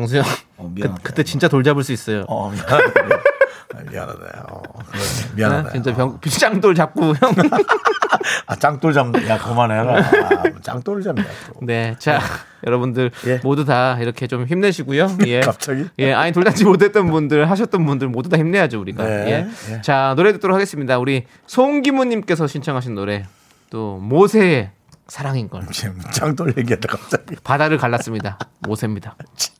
Speaker 2: 정수영.
Speaker 1: 어.
Speaker 2: 그, 때 진짜 돌 잡을 수 있어요.
Speaker 1: 어, 미안하다. 미안하다. 어. 미안하다.
Speaker 2: 네? 진짜 병, 짱돌 잡고 형.
Speaker 1: 아, 짱돌 잡, 야, 그만해라. 아, 짱돌 또.
Speaker 2: 네. 자, 여러분들
Speaker 1: 예.
Speaker 2: 모두 다 이렇게 좀 힘내시고요. 예.
Speaker 1: 갑자기?
Speaker 2: 예. 아니, 돌잔치 못했던 분들, 하셨던 분들 모두 다 힘내야죠, 우리가.
Speaker 1: 네.
Speaker 2: 예.
Speaker 1: 예.
Speaker 2: 자, 노래 듣도록 하겠습니다. 우리 송기무님께서 신청하신 노래. 또, 모세의 사랑인 걸.
Speaker 1: 지금 짱돌 얘기하다 갑자기.
Speaker 2: 바다를 갈랐습니다. 모세입니다.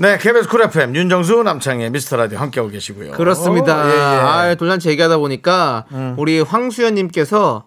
Speaker 1: 네 KBS Cool FM 윤정수 남창희 미스터 라디오 함께하고 계시고요
Speaker 2: 그렇습니다.
Speaker 1: 어, 예, 예.
Speaker 2: 아, 돌잔치 얘기하다 보니까 우리 황수연님께서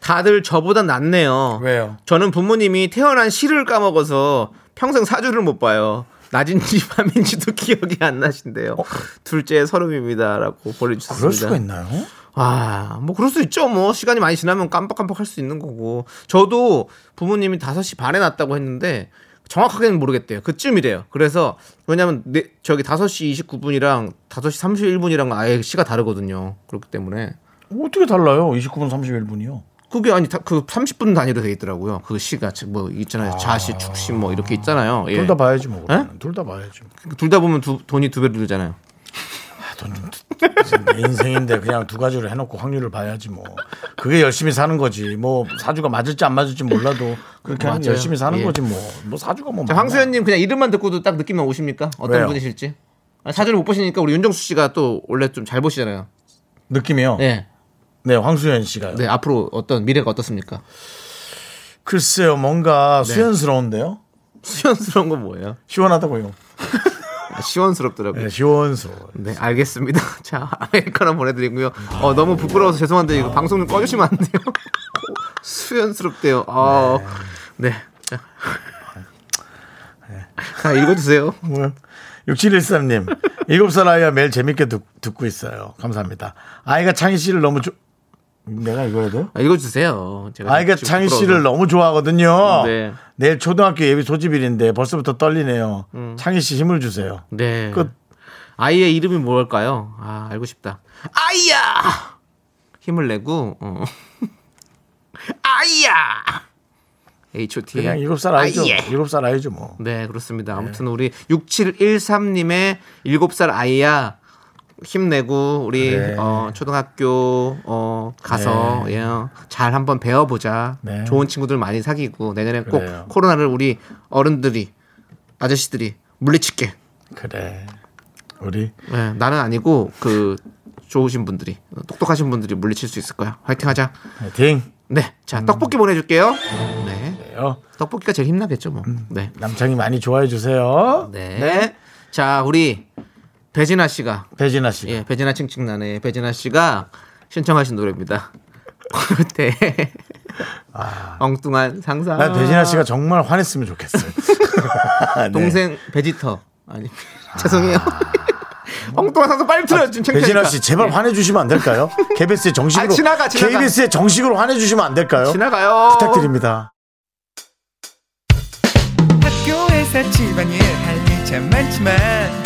Speaker 2: 다들 저보다 낫네요.
Speaker 1: 왜요?
Speaker 2: 저는 부모님이 태어난 시를 까먹어서 평생 사주를 못 봐요. 낮인지 밤인지도 기억이 안 나신대요. 둘째 서름입니다라고 보내주셨습니다.
Speaker 1: 어? 그럴 수가 있나요?
Speaker 2: 아, 뭐 그럴 수 있죠. 뭐 시간이 많이 지나면 깜빡깜빡 할 수 있는 거고. 저도 부모님이 5시 반에 났다고 했는데 정확하게는 모르겠대요. 그쯤이래요. 그래서 왜냐면 내, 저기 5시 29분이랑 5시 31분이랑 아예 시가 다르거든요. 그렇기 때문에
Speaker 1: 어떻게 달라요? 29분 31분이요.
Speaker 2: 그게 아니 다- 그 30분 단위로 돼 있더라고요. 그 시가 뭐 있잖아요. 자시, 축시 뭐 이렇게 있잖아요. 예.
Speaker 1: 둘다 봐야지 뭐.
Speaker 2: 예?
Speaker 1: 둘다 봐야지.
Speaker 2: 둘 다 보면 두, 돈이 두 배로 들잖아요.
Speaker 1: 내 인생인데 그냥 두 가지로 해놓고 확률을 봐야지 뭐. 그게 열심히 사는 거지. 뭐 사주가 맞을지 안 맞을지 몰라도 그렇게 하면
Speaker 2: 맞아요.
Speaker 1: 열심히 사는
Speaker 2: 예.
Speaker 1: 거지 뭐. 뭐 사주가 뭐.
Speaker 2: 황수연님 그냥 이름만 듣고도 딱 느낌만 오십니까? 어떤
Speaker 1: 왜요?
Speaker 2: 분이실지? 아, 사주를 못 보시니까 우리 윤정수 씨가 또 원래 좀 잘 보시잖아요.
Speaker 1: 느낌이요. 네.
Speaker 2: 네.
Speaker 1: 황수연 씨가요.
Speaker 2: 네, 앞으로 어떤 미래가 어떻습니까?
Speaker 1: 글쎄요, 뭔가
Speaker 2: 네.
Speaker 1: 수연스러운데요.
Speaker 2: 시원스러운 건 뭐예요?
Speaker 1: 시원하다고요.
Speaker 2: 아, 시원스럽더라고요.
Speaker 1: 네, 시원스러워.
Speaker 2: 네, 알겠습니다. 자, 아메리카노 보내드리고요. 어, 너무 부끄러워서 죄송한데 이거 방송 좀 꺼주시면 안 돼요? 수연스럽대요. 어, 네. 자, 자 읽어주세요.
Speaker 1: 뭐요? 6713님, 7살 아이와 매일 재밌게 듣, 고 있어요. 감사합니다. 아이가 창희 씨를 너무 좋 내가 읽어야 돼요?
Speaker 2: 아, 읽어주세요. 제가
Speaker 1: 아이가 창희. 씨를 너무 좋아하거든요.
Speaker 2: 네.
Speaker 1: 내일 초등학교 예비 소집일인데 벌써부터 떨리네요. 창희 씨 힘을 주세요.
Speaker 2: 네.
Speaker 1: 끝.
Speaker 2: 아이의 이름이 뭘까요? 아, 알고 싶다. 아이야! 힘을 내고, 어. 아이야! H.O.T.
Speaker 1: 그냥 7살 아이죠.
Speaker 2: 아이예.
Speaker 1: 7살 아이죠 뭐.
Speaker 2: 네, 그렇습니다. 아무튼 우리 6713님의 7살 아이야 힘내고 우리
Speaker 1: 그래.
Speaker 2: 어, 초등학교 어, 가서 예, 잘 한번 배워보자.
Speaker 1: 네.
Speaker 2: 좋은 친구들 많이 사귀고 내년에
Speaker 1: 그래요.
Speaker 2: 꼭 코로나를 우리 어른들이 아저씨들이 물리칠게.
Speaker 1: 그래. 우리
Speaker 2: 네, 나는 아니고 그 좋으신 분들이 똑똑하신 분들이 물리칠 수 있을 거야. 화이팅하자.
Speaker 1: 화이팅.
Speaker 2: 네, 자
Speaker 1: 음.
Speaker 2: 떡볶이 보내줄게요. 네,
Speaker 1: 요
Speaker 2: 떡볶이가 제일 힘나겠죠, 뭐.
Speaker 1: 음.
Speaker 2: 네.
Speaker 1: 남창이 많이 좋아해 주세요.
Speaker 2: 네. 자, 우리 배진아 씨가
Speaker 1: 배진아 씨.
Speaker 2: 예, 배진아 칭칭나네. 배진아 씨가 신청하신 노래입니다. 코르테 엉뚱한 상상.
Speaker 1: 난 배진아 씨가 정말 화냈으면 좋겠어요. 네.
Speaker 2: 동생 베지터 아니 죄송해요. 엉뚱한 상상 빨리 틀어요. 지금 창피하니까.
Speaker 1: 배진아 씨 제발 화내주시면 안 될까요? KBS에 정식으로
Speaker 2: 아, 지나가, 지나가.
Speaker 1: KBS에 정식으로 화내주시면 안 될까요?
Speaker 2: 지나가요.
Speaker 1: 부탁드립니다.
Speaker 3: 학교에서 집안일 할일참 많지만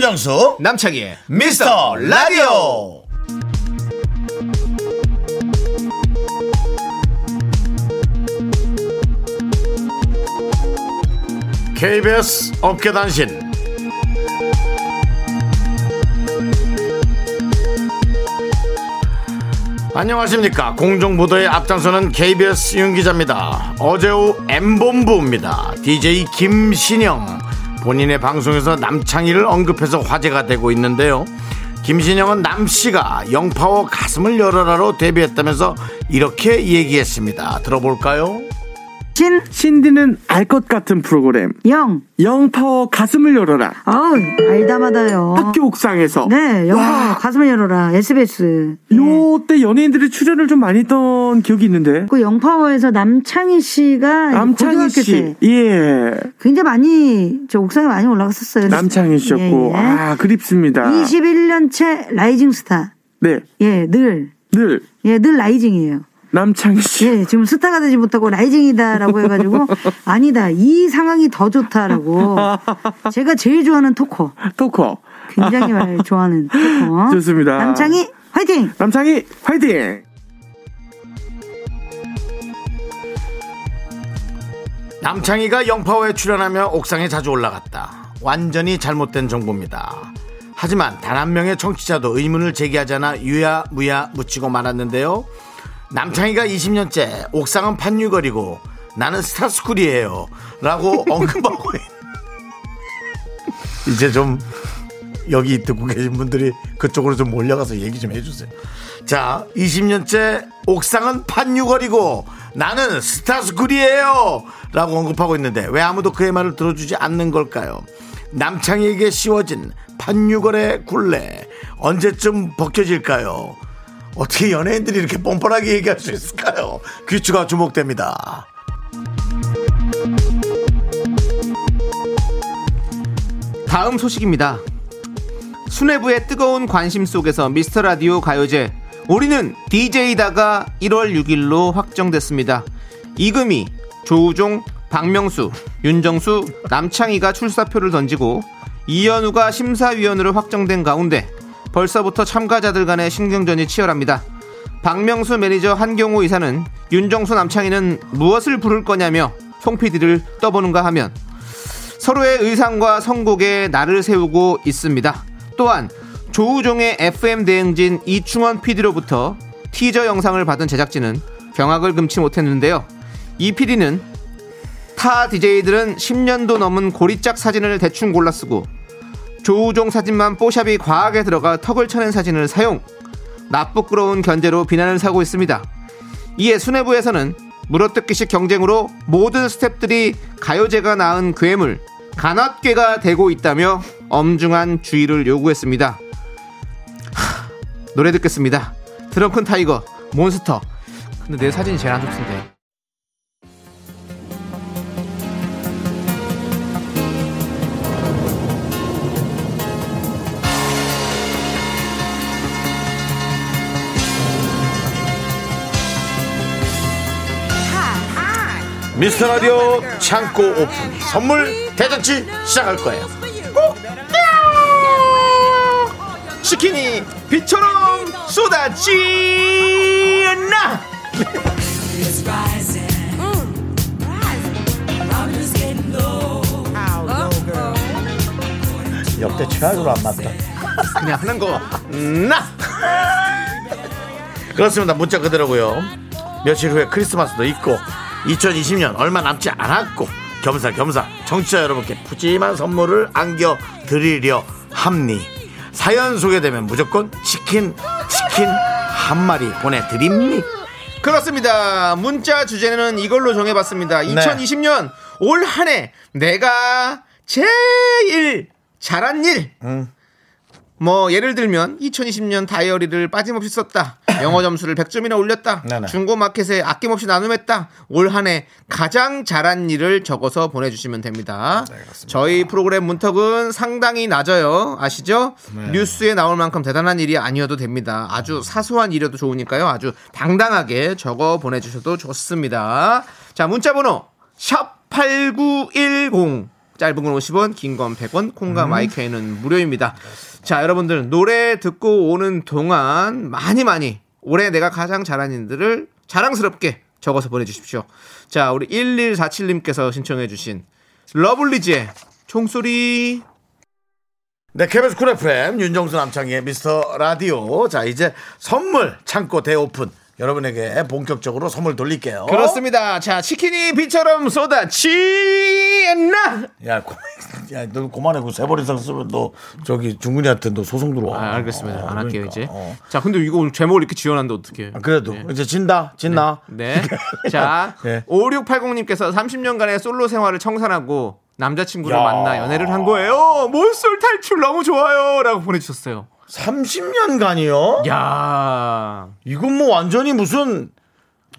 Speaker 1: 윤정수
Speaker 2: 남창희의
Speaker 1: 미스터 라디오. KBS 어깨단신. 안녕하십니까. 공정보도에 앞장서는 KBS 윤 기자입니다. 어제 오후 M본부입니다. DJ 김신영 본인의 방송에서 남창희를 언급해서 화제가 되고 있는데요 김신영은 남씨가 영파워 가슴을 열어라로 데뷔했다면서 이렇게 얘기했습니다 들어볼까요?
Speaker 4: 진,
Speaker 5: 신디는 알 것 같은 프로그램
Speaker 4: 영.
Speaker 5: 영파워 가슴을 열어라
Speaker 4: 어우, 알다마다요.
Speaker 5: 학교 옥상에서
Speaker 4: 네,
Speaker 5: 와,
Speaker 4: 가슴을 열어라. SBS. 예.
Speaker 5: 요때 연예인들이 출연을 좀 많이 했던 기억이 있는데
Speaker 4: 그 영파워에서 남창희 씨가
Speaker 5: 남창희
Speaker 4: 고등학교 씨때
Speaker 5: 예.
Speaker 4: 굉장히 많이 저 옥상에 많이 올라갔었어요.
Speaker 5: 남창희 씨였고
Speaker 4: 예, 예.
Speaker 5: 아 그립습니다
Speaker 4: 21년째 rising star.
Speaker 5: 네
Speaker 4: 예, 늘.
Speaker 5: 늘
Speaker 4: 예, 늘 rising이에요.
Speaker 5: 남창희 씨
Speaker 4: 예, 지금 스타가 되지 못하고 rising이다라고 해가지고 아니다 이 상황이 더 좋다라고 제가 제일 좋아하는
Speaker 5: talker talker
Speaker 4: 굉장히 말 좋아하는 토커
Speaker 5: 좋습니다.
Speaker 4: 남창희 화이팅
Speaker 5: 남창희 화이팅
Speaker 1: 남창희가 영파워에 출연하며 옥상에 자주 올라갔다. 완전히 잘못된 정보입니다. 하지만 단 한 명의 청취자도 의문을 제기하자나 유야무야 묻히고 말았는데요. 남창희가 20년째 옥상은 판유거리고 나는 스타스쿨이에요. 라고 언급하고 있... 이제 좀 여기 듣고 계신 분들이 그쪽으로 좀 몰려가서 얘기 좀 해주세요. 자, 20년째 옥상은 판유거리고 나는 스타스쿨이에요. 라고 언급하고 있는데 왜 아무도 그의 말을 들어주지 않는 걸까요? 남창희에게 씌워진 판유거의 굴레 언제쯤 벗겨질까요? 어떻게 연예인들이 이렇게 뻔뻔하게 얘기할 수 있을까요? 귀추가 주목됩니다.
Speaker 2: 다음 소식입니다. 수뇌부의 뜨거운 관심 속에서 미스터 라디오 가요제 우리는 DJ다가 1월 6일로 확정됐습니다. 이금희, 조우종, 박명수, 윤정수, 남창희가 출사표를 던지고 이현우가 심사위원으로 확정된 가운데 벌써부터 참가자들 간의 신경전이 치열합니다. 박명수 매니저 한경호 이사는 윤정수 남창희는 무엇을 부를 거냐며 송 PD를 떠보는가 하면 서로의 의상과 선곡에 날을 세우고 있습니다. 또한 조우종의 FM 대행진 이충원 PD로부터 티저 영상을 받은 제작진은 경악을 금치 못했는데요. 이 PD는 타 DJ들은 10년도 넘은 고리짝 사진을 대충 골라 쓰고 조우종 사진만 뽀샵이 과하게 들어가 턱을 쳐낸 사진을 사용 나쁘끄러운 견제로 비난을 사고 있습니다. 이에 수뇌부에서는 물어뜯기식 경쟁으로 모든 스탭들이 가요제가 낳은 괴물 간악괴가 되고 있다며 엄중한 주의를 요구했습니다. 하, 노래 듣겠습니다. Drunken Tiger Monster. 근데 내 사진이 제일 안 좋던데.
Speaker 1: 미스터 라디오 창고 오픈 선물 대잔치 시작할 거예요.
Speaker 2: 치킨이 빛처럼 쏟아지나
Speaker 1: 역대 최악으로 안 맞다.
Speaker 2: 그냥 하는 거 나.
Speaker 1: 그렇습니다. 문자 그대로고요. 며칠 후에 크리스마스도 있고 2020년 얼마 남지 않았고 겸사겸사 청취자 여러분께 푸짐한 선물을 안겨 드리려 합니. 사연 소개되면 무조건 치킨 치킨 한 마리 보내드립니.
Speaker 2: 그렇습니다. 문자 주제는 이걸로 정해봤습니다. 2020년 올 한 해 내가 제일 잘한 일. 뭐 예를 들면 2020년 다이어리를 빠짐없이 썼다. 영어 점수를 100점이나 올렸다.
Speaker 1: 네네.
Speaker 2: 중고 마켓에 아낌없이 나눔했다. 올 한 해 가장 잘한 일을 적어서 보내주시면 됩니다. 저희 프로그램 문턱은 상당히 낮아요. 아시죠? 뉴스에 나올 만큼 대단한 일이 아니어도 됩니다. 아주 사소한 일이어도 좋으니까요. 아주 당당하게 적어 보내주셔도 좋습니다. 자 문자번호 샵8910 짧은 건 50원, 긴 건 100원, 콩과 마이케이는 무료입니다. 자, 여러분들 노래 듣고 오는 동안 많이 많이 올해 내가 가장 잘한 일들을 자랑스럽게 적어서 보내주십시오. 자, 우리 1147님께서 신청해주신 러블리즈의 총소리.
Speaker 1: 네, KBS Cool FM 윤정수 남창희 미스터 라디오. 자, 이제 선물 창고 대오픈 여러분에게 본격적으로 선물 돌릴게요.
Speaker 2: 그렇습니다. 자, 치킨이 비처럼 쏟아지나.
Speaker 1: 야, 고, 야, 너 그만해. 그 세번 이상 쓰면 너 저기 중근이한테 너 소송 들어와.
Speaker 2: 아, 알겠습니다.
Speaker 1: 어,
Speaker 2: 안 할게요,
Speaker 1: 그러니까.
Speaker 2: 이제.
Speaker 1: 어.
Speaker 2: 자, 근데 이거 오늘 제목을 이렇게 지어놨는데 어떡해.
Speaker 1: 아, 그래도 이제 진다, 진다.
Speaker 2: 네. 자,
Speaker 1: 네.
Speaker 2: 5680님께서 30년간의 솔로 생활을 청산하고 남자친구를
Speaker 1: 야.
Speaker 2: 만나 연애를 한 거예요. 몰솔 탈출 너무 좋아요. 라고 보내주셨어요.
Speaker 1: 30년간이요?
Speaker 2: 야
Speaker 1: 이건 뭐 완전히 무슨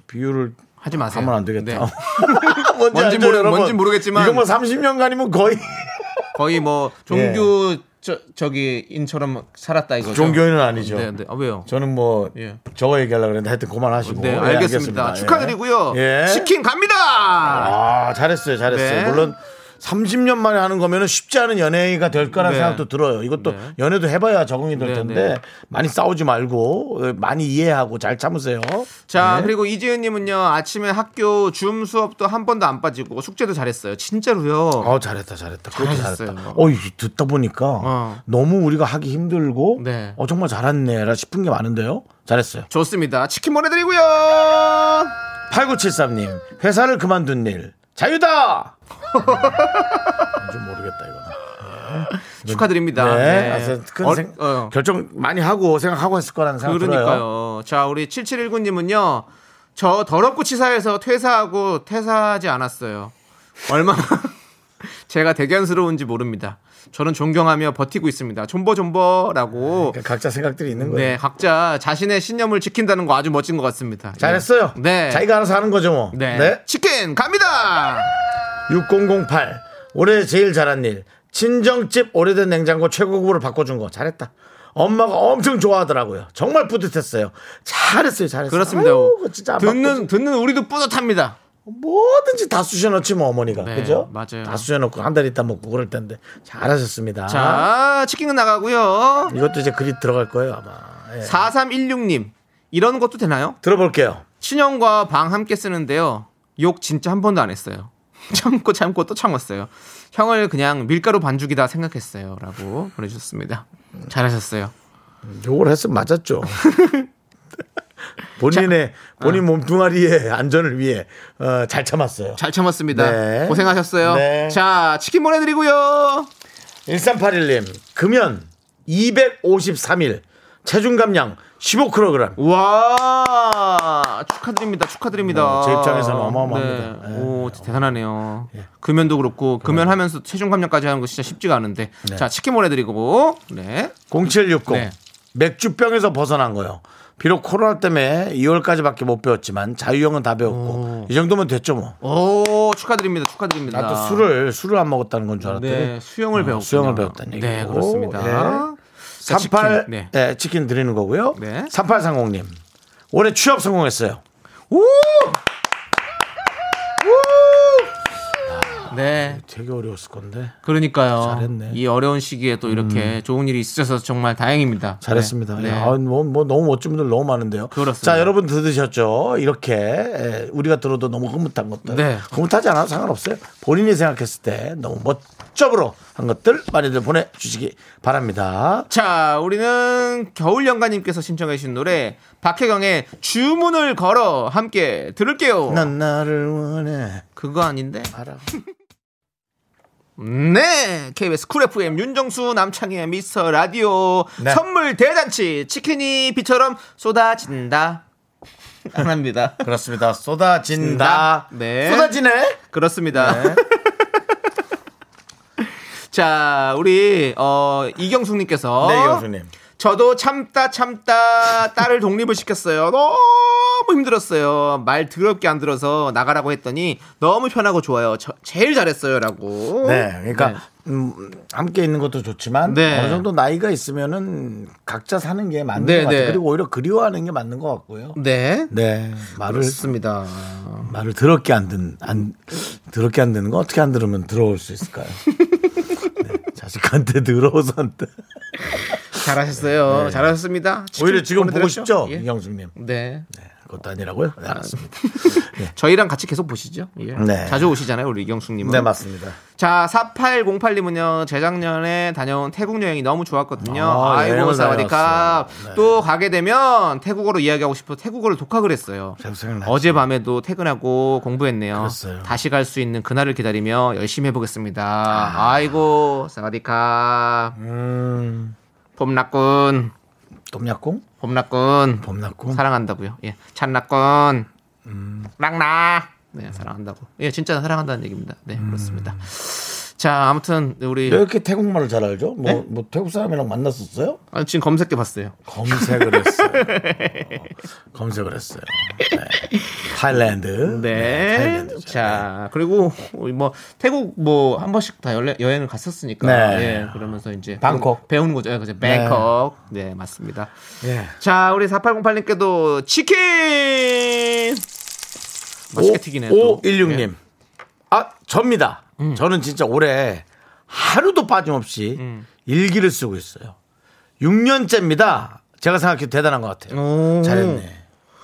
Speaker 1: 비유를
Speaker 2: 하지 마세요.
Speaker 1: 하면 안 되겠다.
Speaker 2: 네.
Speaker 1: 뭔지,
Speaker 2: 뭔지
Speaker 1: 알죠,
Speaker 2: 모르-
Speaker 1: 여러분?
Speaker 2: 뭔지 모르겠지만
Speaker 1: 이거 뭐 30년간이면 거의
Speaker 2: 거의 뭐 종교 저, 저기 인처럼 살았다 이거죠.
Speaker 1: 종교인은 아니죠.
Speaker 2: 네, 네. 아, 왜요?
Speaker 1: 저는 뭐
Speaker 2: 예.
Speaker 1: 저거 얘기하려고 그랬는데 하여튼 그만하시고.
Speaker 2: 네,
Speaker 1: 예,
Speaker 2: 알겠습니다.
Speaker 1: 예.
Speaker 2: 축하드리고요.
Speaker 1: 예.
Speaker 2: 치킨 갑니다.
Speaker 1: 아, 잘했어요, 잘했어요.
Speaker 2: 네.
Speaker 1: 물론 30년 만에 하는 거면은 쉽지 않은 연예인이 될 거라는
Speaker 2: 네.
Speaker 1: 생각도 들어요. 이것도
Speaker 2: 네.
Speaker 1: 연애도 해봐야 적응이 될
Speaker 2: 네,
Speaker 1: 텐데
Speaker 2: 네.
Speaker 1: 많이 싸우지 말고 어, 많이 이해하고 잘 참으세요.
Speaker 2: 자,
Speaker 1: 네.
Speaker 2: 그리고 이지은님은요, 아침에 학교 줌 수업도 한 번도 안 빠지고 숙제도 잘했어요. 진짜로요.
Speaker 1: 어 잘했다 잘했다
Speaker 2: 잘하셨어요.
Speaker 1: 잘했다 어 듣다 보니까
Speaker 2: 어.
Speaker 1: 너무 우리가 하기 힘들고
Speaker 2: 네.
Speaker 1: 어 정말 잘했네라 싶은 게 많은데요 잘했어요
Speaker 2: 좋습니다. 치킨 보내드리고요.
Speaker 1: 8973님 회사를 그만둔 일 자유다 좀 모르겠다 이거
Speaker 2: 축하드립니다.
Speaker 1: 네,
Speaker 2: 네.
Speaker 1: 아주 큰
Speaker 2: 어,
Speaker 1: 생-
Speaker 2: 어.
Speaker 1: 결정 많이 하고 생각하고 했을 거라는 생각 들어요
Speaker 2: 그러니까요. 자, 우리 7719님은요, 저 더럽고 치사해서 퇴사하고 퇴사하지 않았어요. 얼마나 제가 대견스러운지 모릅니다. 저는 존경하며 버티고 있습니다. 존버존버라고.
Speaker 1: 그러니까 각자 생각들이 있는 거예요
Speaker 2: 네, 각자 자신의 신념을 지킨다는 거 아주 멋진 것 같습니다.
Speaker 1: 잘했어요
Speaker 2: 네.
Speaker 1: 자기가 알아서 하는 거죠 뭐
Speaker 2: 네. 치킨 갑니다.
Speaker 1: 6008 올해 제일 잘한 일 친정집 오래된 냉장고 최고급으로 바꿔준 거 잘했다 엄마가 엄청 좋아하더라고요 정말 뿌듯했어요 잘했어요 잘했어요
Speaker 2: 그렇습니다.
Speaker 1: 아유,
Speaker 2: 듣는 듣는 우리도 뿌듯합니다.
Speaker 1: 뭐든지 다 쑤셔넣지 뭐 어머니가
Speaker 2: 네,
Speaker 1: 그죠?
Speaker 2: 맞아요.
Speaker 1: 다 쑤셔넣고 한 달 있다 먹고 그럴 텐데 잘하셨습니다.
Speaker 2: 자, 치킨은 나가고요.
Speaker 1: 이것도 이제 그리 들어갈 거예요 아마. 예.
Speaker 2: 4316님. 이런 것도 되나요?
Speaker 1: 들어볼게요.
Speaker 2: 친형과 방 함께 쓰는데요. 욕 진짜 한 번도 안 했어요. 참고 참고 또 참았어요. 형을 그냥 밀가루 반죽이다 생각했어요. 라고 보내주셨습니다. 잘하셨어요.
Speaker 1: 요걸 했으면 맞았죠. 본인의 본인 몸뚱아리의 안전을 위해 어, 잘 참았어요.
Speaker 2: 잘 참았습니다.
Speaker 1: 네.
Speaker 2: 고생하셨어요.
Speaker 1: 네.
Speaker 2: 자, 치킨 보내드리고요.
Speaker 1: 1381님 금연 253일 체중 감량 15kg.
Speaker 2: 와 축하드립니다. 축하드립니다.
Speaker 1: 네, 제 입장에서는 어마어마합니다.
Speaker 2: 네.
Speaker 1: 네.
Speaker 2: 오 대단하네요. 금연도 그렇고 금연하면서 체중 감량까지 하는 거 진짜 쉽지가 않은데. 자 치킨 보내드리고 네.
Speaker 1: 0760
Speaker 2: 네.
Speaker 1: 맥주병에서 벗어난 거요. 비록 코로나 때문에 2월까지밖에 못 배웠지만 자유형은 다 배웠고 이 정도면 됐죠 뭐.
Speaker 2: 오 축하드립니다. 축하드립니다.
Speaker 1: 나 또 술을 술을 안 먹었다는 건 줄 알았더니
Speaker 2: 네 수영을
Speaker 1: 어,
Speaker 2: 배웠군요.
Speaker 1: 수영을 배웠다는 얘기고.
Speaker 2: 네 그렇습니다.
Speaker 1: 예.
Speaker 2: 자,
Speaker 1: 38
Speaker 2: 치킨. 네.
Speaker 1: 네. 치킨 드리는 거고요.
Speaker 2: 네.
Speaker 1: 3830님 올해 취업 성공했어요.
Speaker 2: 네.
Speaker 1: 되게 어려웠을 건데
Speaker 2: 그러니까요.
Speaker 1: 잘했네. 음.
Speaker 2: 이 어려운 시기에 또 이렇게 좋은 일이 있으셔서 정말 다행입니다.
Speaker 1: 잘했습니다.
Speaker 2: 네.
Speaker 1: 야, 뭐, 뭐 너무 멋진 분들 너무 많은데요.
Speaker 2: 그렇습니다.
Speaker 1: 자, 여러분 들으셨죠? 이렇게 에, 우리가 들어도 너무 흐뭇한 것들.
Speaker 2: 네.
Speaker 1: 흐뭇하지 않아도 상관없어요. 본인이 생각했을 때 너무 멋쩍으로 한 것들 많이들 보내주시기 바랍니다.
Speaker 2: 자, 우리는 겨울 연가님께서 신청해 주신 노래 박혜경의 주문을 걸어 함께 들을게요.
Speaker 1: 난 나를 원해.
Speaker 2: 그거 아닌데?
Speaker 1: 알아.
Speaker 2: 네, KBS Cool FM 윤정수 남창희의 미스터 라디오
Speaker 1: 네.
Speaker 2: 선물 대잔치 치킨이 비처럼 쏟아진다. 안 합니다.
Speaker 1: 그렇습니다. 쏟아진다.
Speaker 2: 네.
Speaker 1: 쏟아지네.
Speaker 2: 그렇습니다.
Speaker 1: 네.
Speaker 2: 자, 우리 어 이경숙님께서
Speaker 1: 네, 이경수님.
Speaker 2: 저도 참다 참다 딸을 독립을 시켰어요. 너무 힘들었어요. 말 더럽게 안 들어서 나가라고 했더니 너무 편하고 좋아요. 저, 제일 잘했어요라고.
Speaker 1: 네, 그러니까 음, 함께 있는 것도 좋지만
Speaker 2: 네.
Speaker 1: 어느 정도 나이가 있으면은 각자 사는 게 맞는
Speaker 2: 네,
Speaker 1: 것 같아요.
Speaker 2: 네.
Speaker 1: 그리고 오히려 그리워하는 게 맞는 것 같고요.
Speaker 2: 네.
Speaker 1: 네, 말을
Speaker 2: 그렇습니다.
Speaker 1: 말을 더럽게 안 듣는 안 더럽게 안 듣는 거 어떻게 안 들으면 들어올 수 있을까요? 네, 자식한테 안 돼.
Speaker 2: 잘하셨어요. 잘하셨습니다.
Speaker 1: 네. 오히려 지금 보고? 싶죠,
Speaker 2: 예.
Speaker 1: 이경수님.
Speaker 2: 네.
Speaker 1: 그것도 아니라고요? 네, 알았습니다.
Speaker 2: 저희랑 같이 계속 보시죠. 예.
Speaker 1: 네.
Speaker 2: 자주 오시잖아요, 우리 이경숙님은.
Speaker 1: 네, 맞습니다.
Speaker 2: 자, 4808님은요, 재작년에 다녀온 태국 여행이 너무 좋았거든요.
Speaker 1: 아,
Speaker 2: 아, 이고 사와디캅.
Speaker 1: 네.
Speaker 2: 또 가게 되면 태국어로 이야기하고 싶어 태국어를 독학을 했어요. 어젯밤에도 퇴근하고 공부했네요.
Speaker 1: 그랬어요.
Speaker 2: 다시 갈 수 있는 그날을 기다리며 열심히 해보겠습니다. 아 이고, 사와디캅.
Speaker 1: 음,
Speaker 2: 봄낙군.
Speaker 1: 똠약꿍?
Speaker 2: 봄낙군.
Speaker 1: 봄낙꿍?
Speaker 2: 사랑한다고요. 예. 찬낙군. 랑나. 네, 사랑한다고. 예, 진짜 사랑한다는 얘기입니다. 네, 그렇습니다. 자, 아무튼 우리
Speaker 1: 왜 이렇게 태국말을 잘 알죠? 뭐,
Speaker 2: 네?
Speaker 1: 뭐 태국 사람이랑 만났었어요?
Speaker 2: 아, 지금 검색해 봤어요.
Speaker 1: 검색을 했어요. 어, 검색을 했어요. 네. 타일랜드.
Speaker 2: 네.
Speaker 1: 타일랜드죠.
Speaker 2: 자, 그리고 뭐 태국 뭐 한 번씩 다 여행, 여행을 갔었으니까
Speaker 1: 네.
Speaker 2: 예, 그러면서 이제
Speaker 1: 방콕.
Speaker 2: 배우는 거죠. 예, 그죠. 뱅콕. 네, 맞습니다.
Speaker 1: 예.
Speaker 2: 자, 우리 4808님께도 치킨 맛있게 튀기네. 또.
Speaker 1: 516님.
Speaker 2: 예.
Speaker 1: 아, 접니다.
Speaker 2: 음.
Speaker 1: 저는 진짜 올해 하루도 빠짐없이
Speaker 2: 음.
Speaker 1: 일기를 쓰고 있어요. 6년째입니다. 제가 생각해도 대단한 것 같아요.
Speaker 2: 오.
Speaker 1: 잘했네.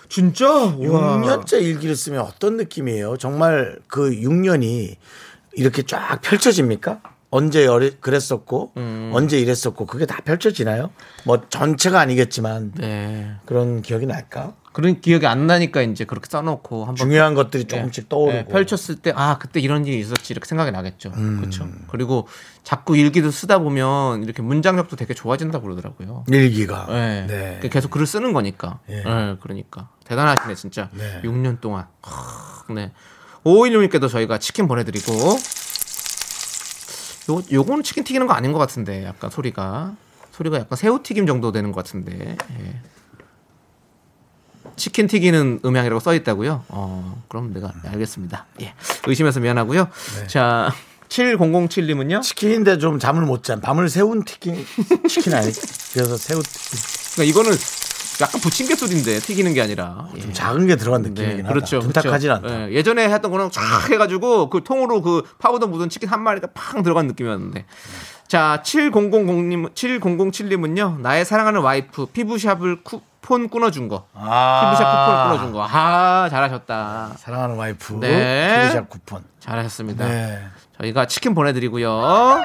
Speaker 2: 진짜? 우와.
Speaker 1: 6년째 일기를 쓰면 어떤 느낌이에요? 정말 그 6년이 이렇게 쫙 펼쳐집니까? 언제 그랬었고
Speaker 2: 음.
Speaker 1: 언제 이랬었고 그게 다 펼쳐지나요? 뭐 전체가 아니겠지만
Speaker 2: 네.
Speaker 1: 그런 기억이 날까?
Speaker 2: 그런 기억이 안 나니까 이제 그렇게 써놓고 한번
Speaker 1: 중요한 것들이 조금씩
Speaker 2: 예,
Speaker 1: 떠오르고
Speaker 2: 예, 펼쳤을 때 아 그때 이런 일이 있었지 이렇게 생각이 나겠죠.
Speaker 1: 음.
Speaker 2: 그렇죠. 그리고 자꾸 일기도 쓰다 보면 이렇게 문장력도 되게 좋아진다고 그러더라고요.
Speaker 1: 일기가
Speaker 2: 예.
Speaker 1: 네.
Speaker 2: 그 계속 글을 쓰는 거니까.
Speaker 1: 예.
Speaker 2: 예, 그러니까 대단하시네 진짜.
Speaker 1: 네.
Speaker 2: 6년 동안. 하, 네. 5516님께도 저희가 치킨 보내드리고 요 요거는 치킨 튀기는 거 아닌 것 같은데 약간 소리가 소리가 약간 새우 튀김 정도 되는 것 같은데. 예. 치킨 튀기는 음향이라고 써 있다고요? 어, 그럼 내가 알겠습니다. 예. 의심해서 미안하고요.
Speaker 1: 네.
Speaker 2: 자, 7007님은요?
Speaker 1: 치킨인데 좀 잠을 못 잔. 밤을 새운 치킨 치킨 아니 그래서 새우 튀긴.
Speaker 2: 그러니까 이거는 약간 부침개 소리인데 튀기는 게 아니라. 예.
Speaker 1: 좀 작은 게 들어간 느낌이긴 하다.
Speaker 2: 그렇죠.
Speaker 1: 둔탁하진
Speaker 2: 그렇죠.
Speaker 1: 않다.
Speaker 2: 예, 예전에 했던 거는 쫙 해가지고 그 통으로 그 파우더 묻은 치킨 한 마리가 팡 들어간 느낌이었는데. 자, 7000님, 7007님은요, 나의 사랑하는 와이프 피부샵을 쿠폰 끊어준 거.
Speaker 1: 아.
Speaker 2: 피부샵 쿠폰 끊어준 거. 아, 잘하셨다.
Speaker 1: 사랑하는 와이프
Speaker 2: 네.
Speaker 1: 피부샵 쿠폰.
Speaker 2: 잘하셨습니다.
Speaker 1: 네.
Speaker 2: 저희가 치킨 보내드리고요.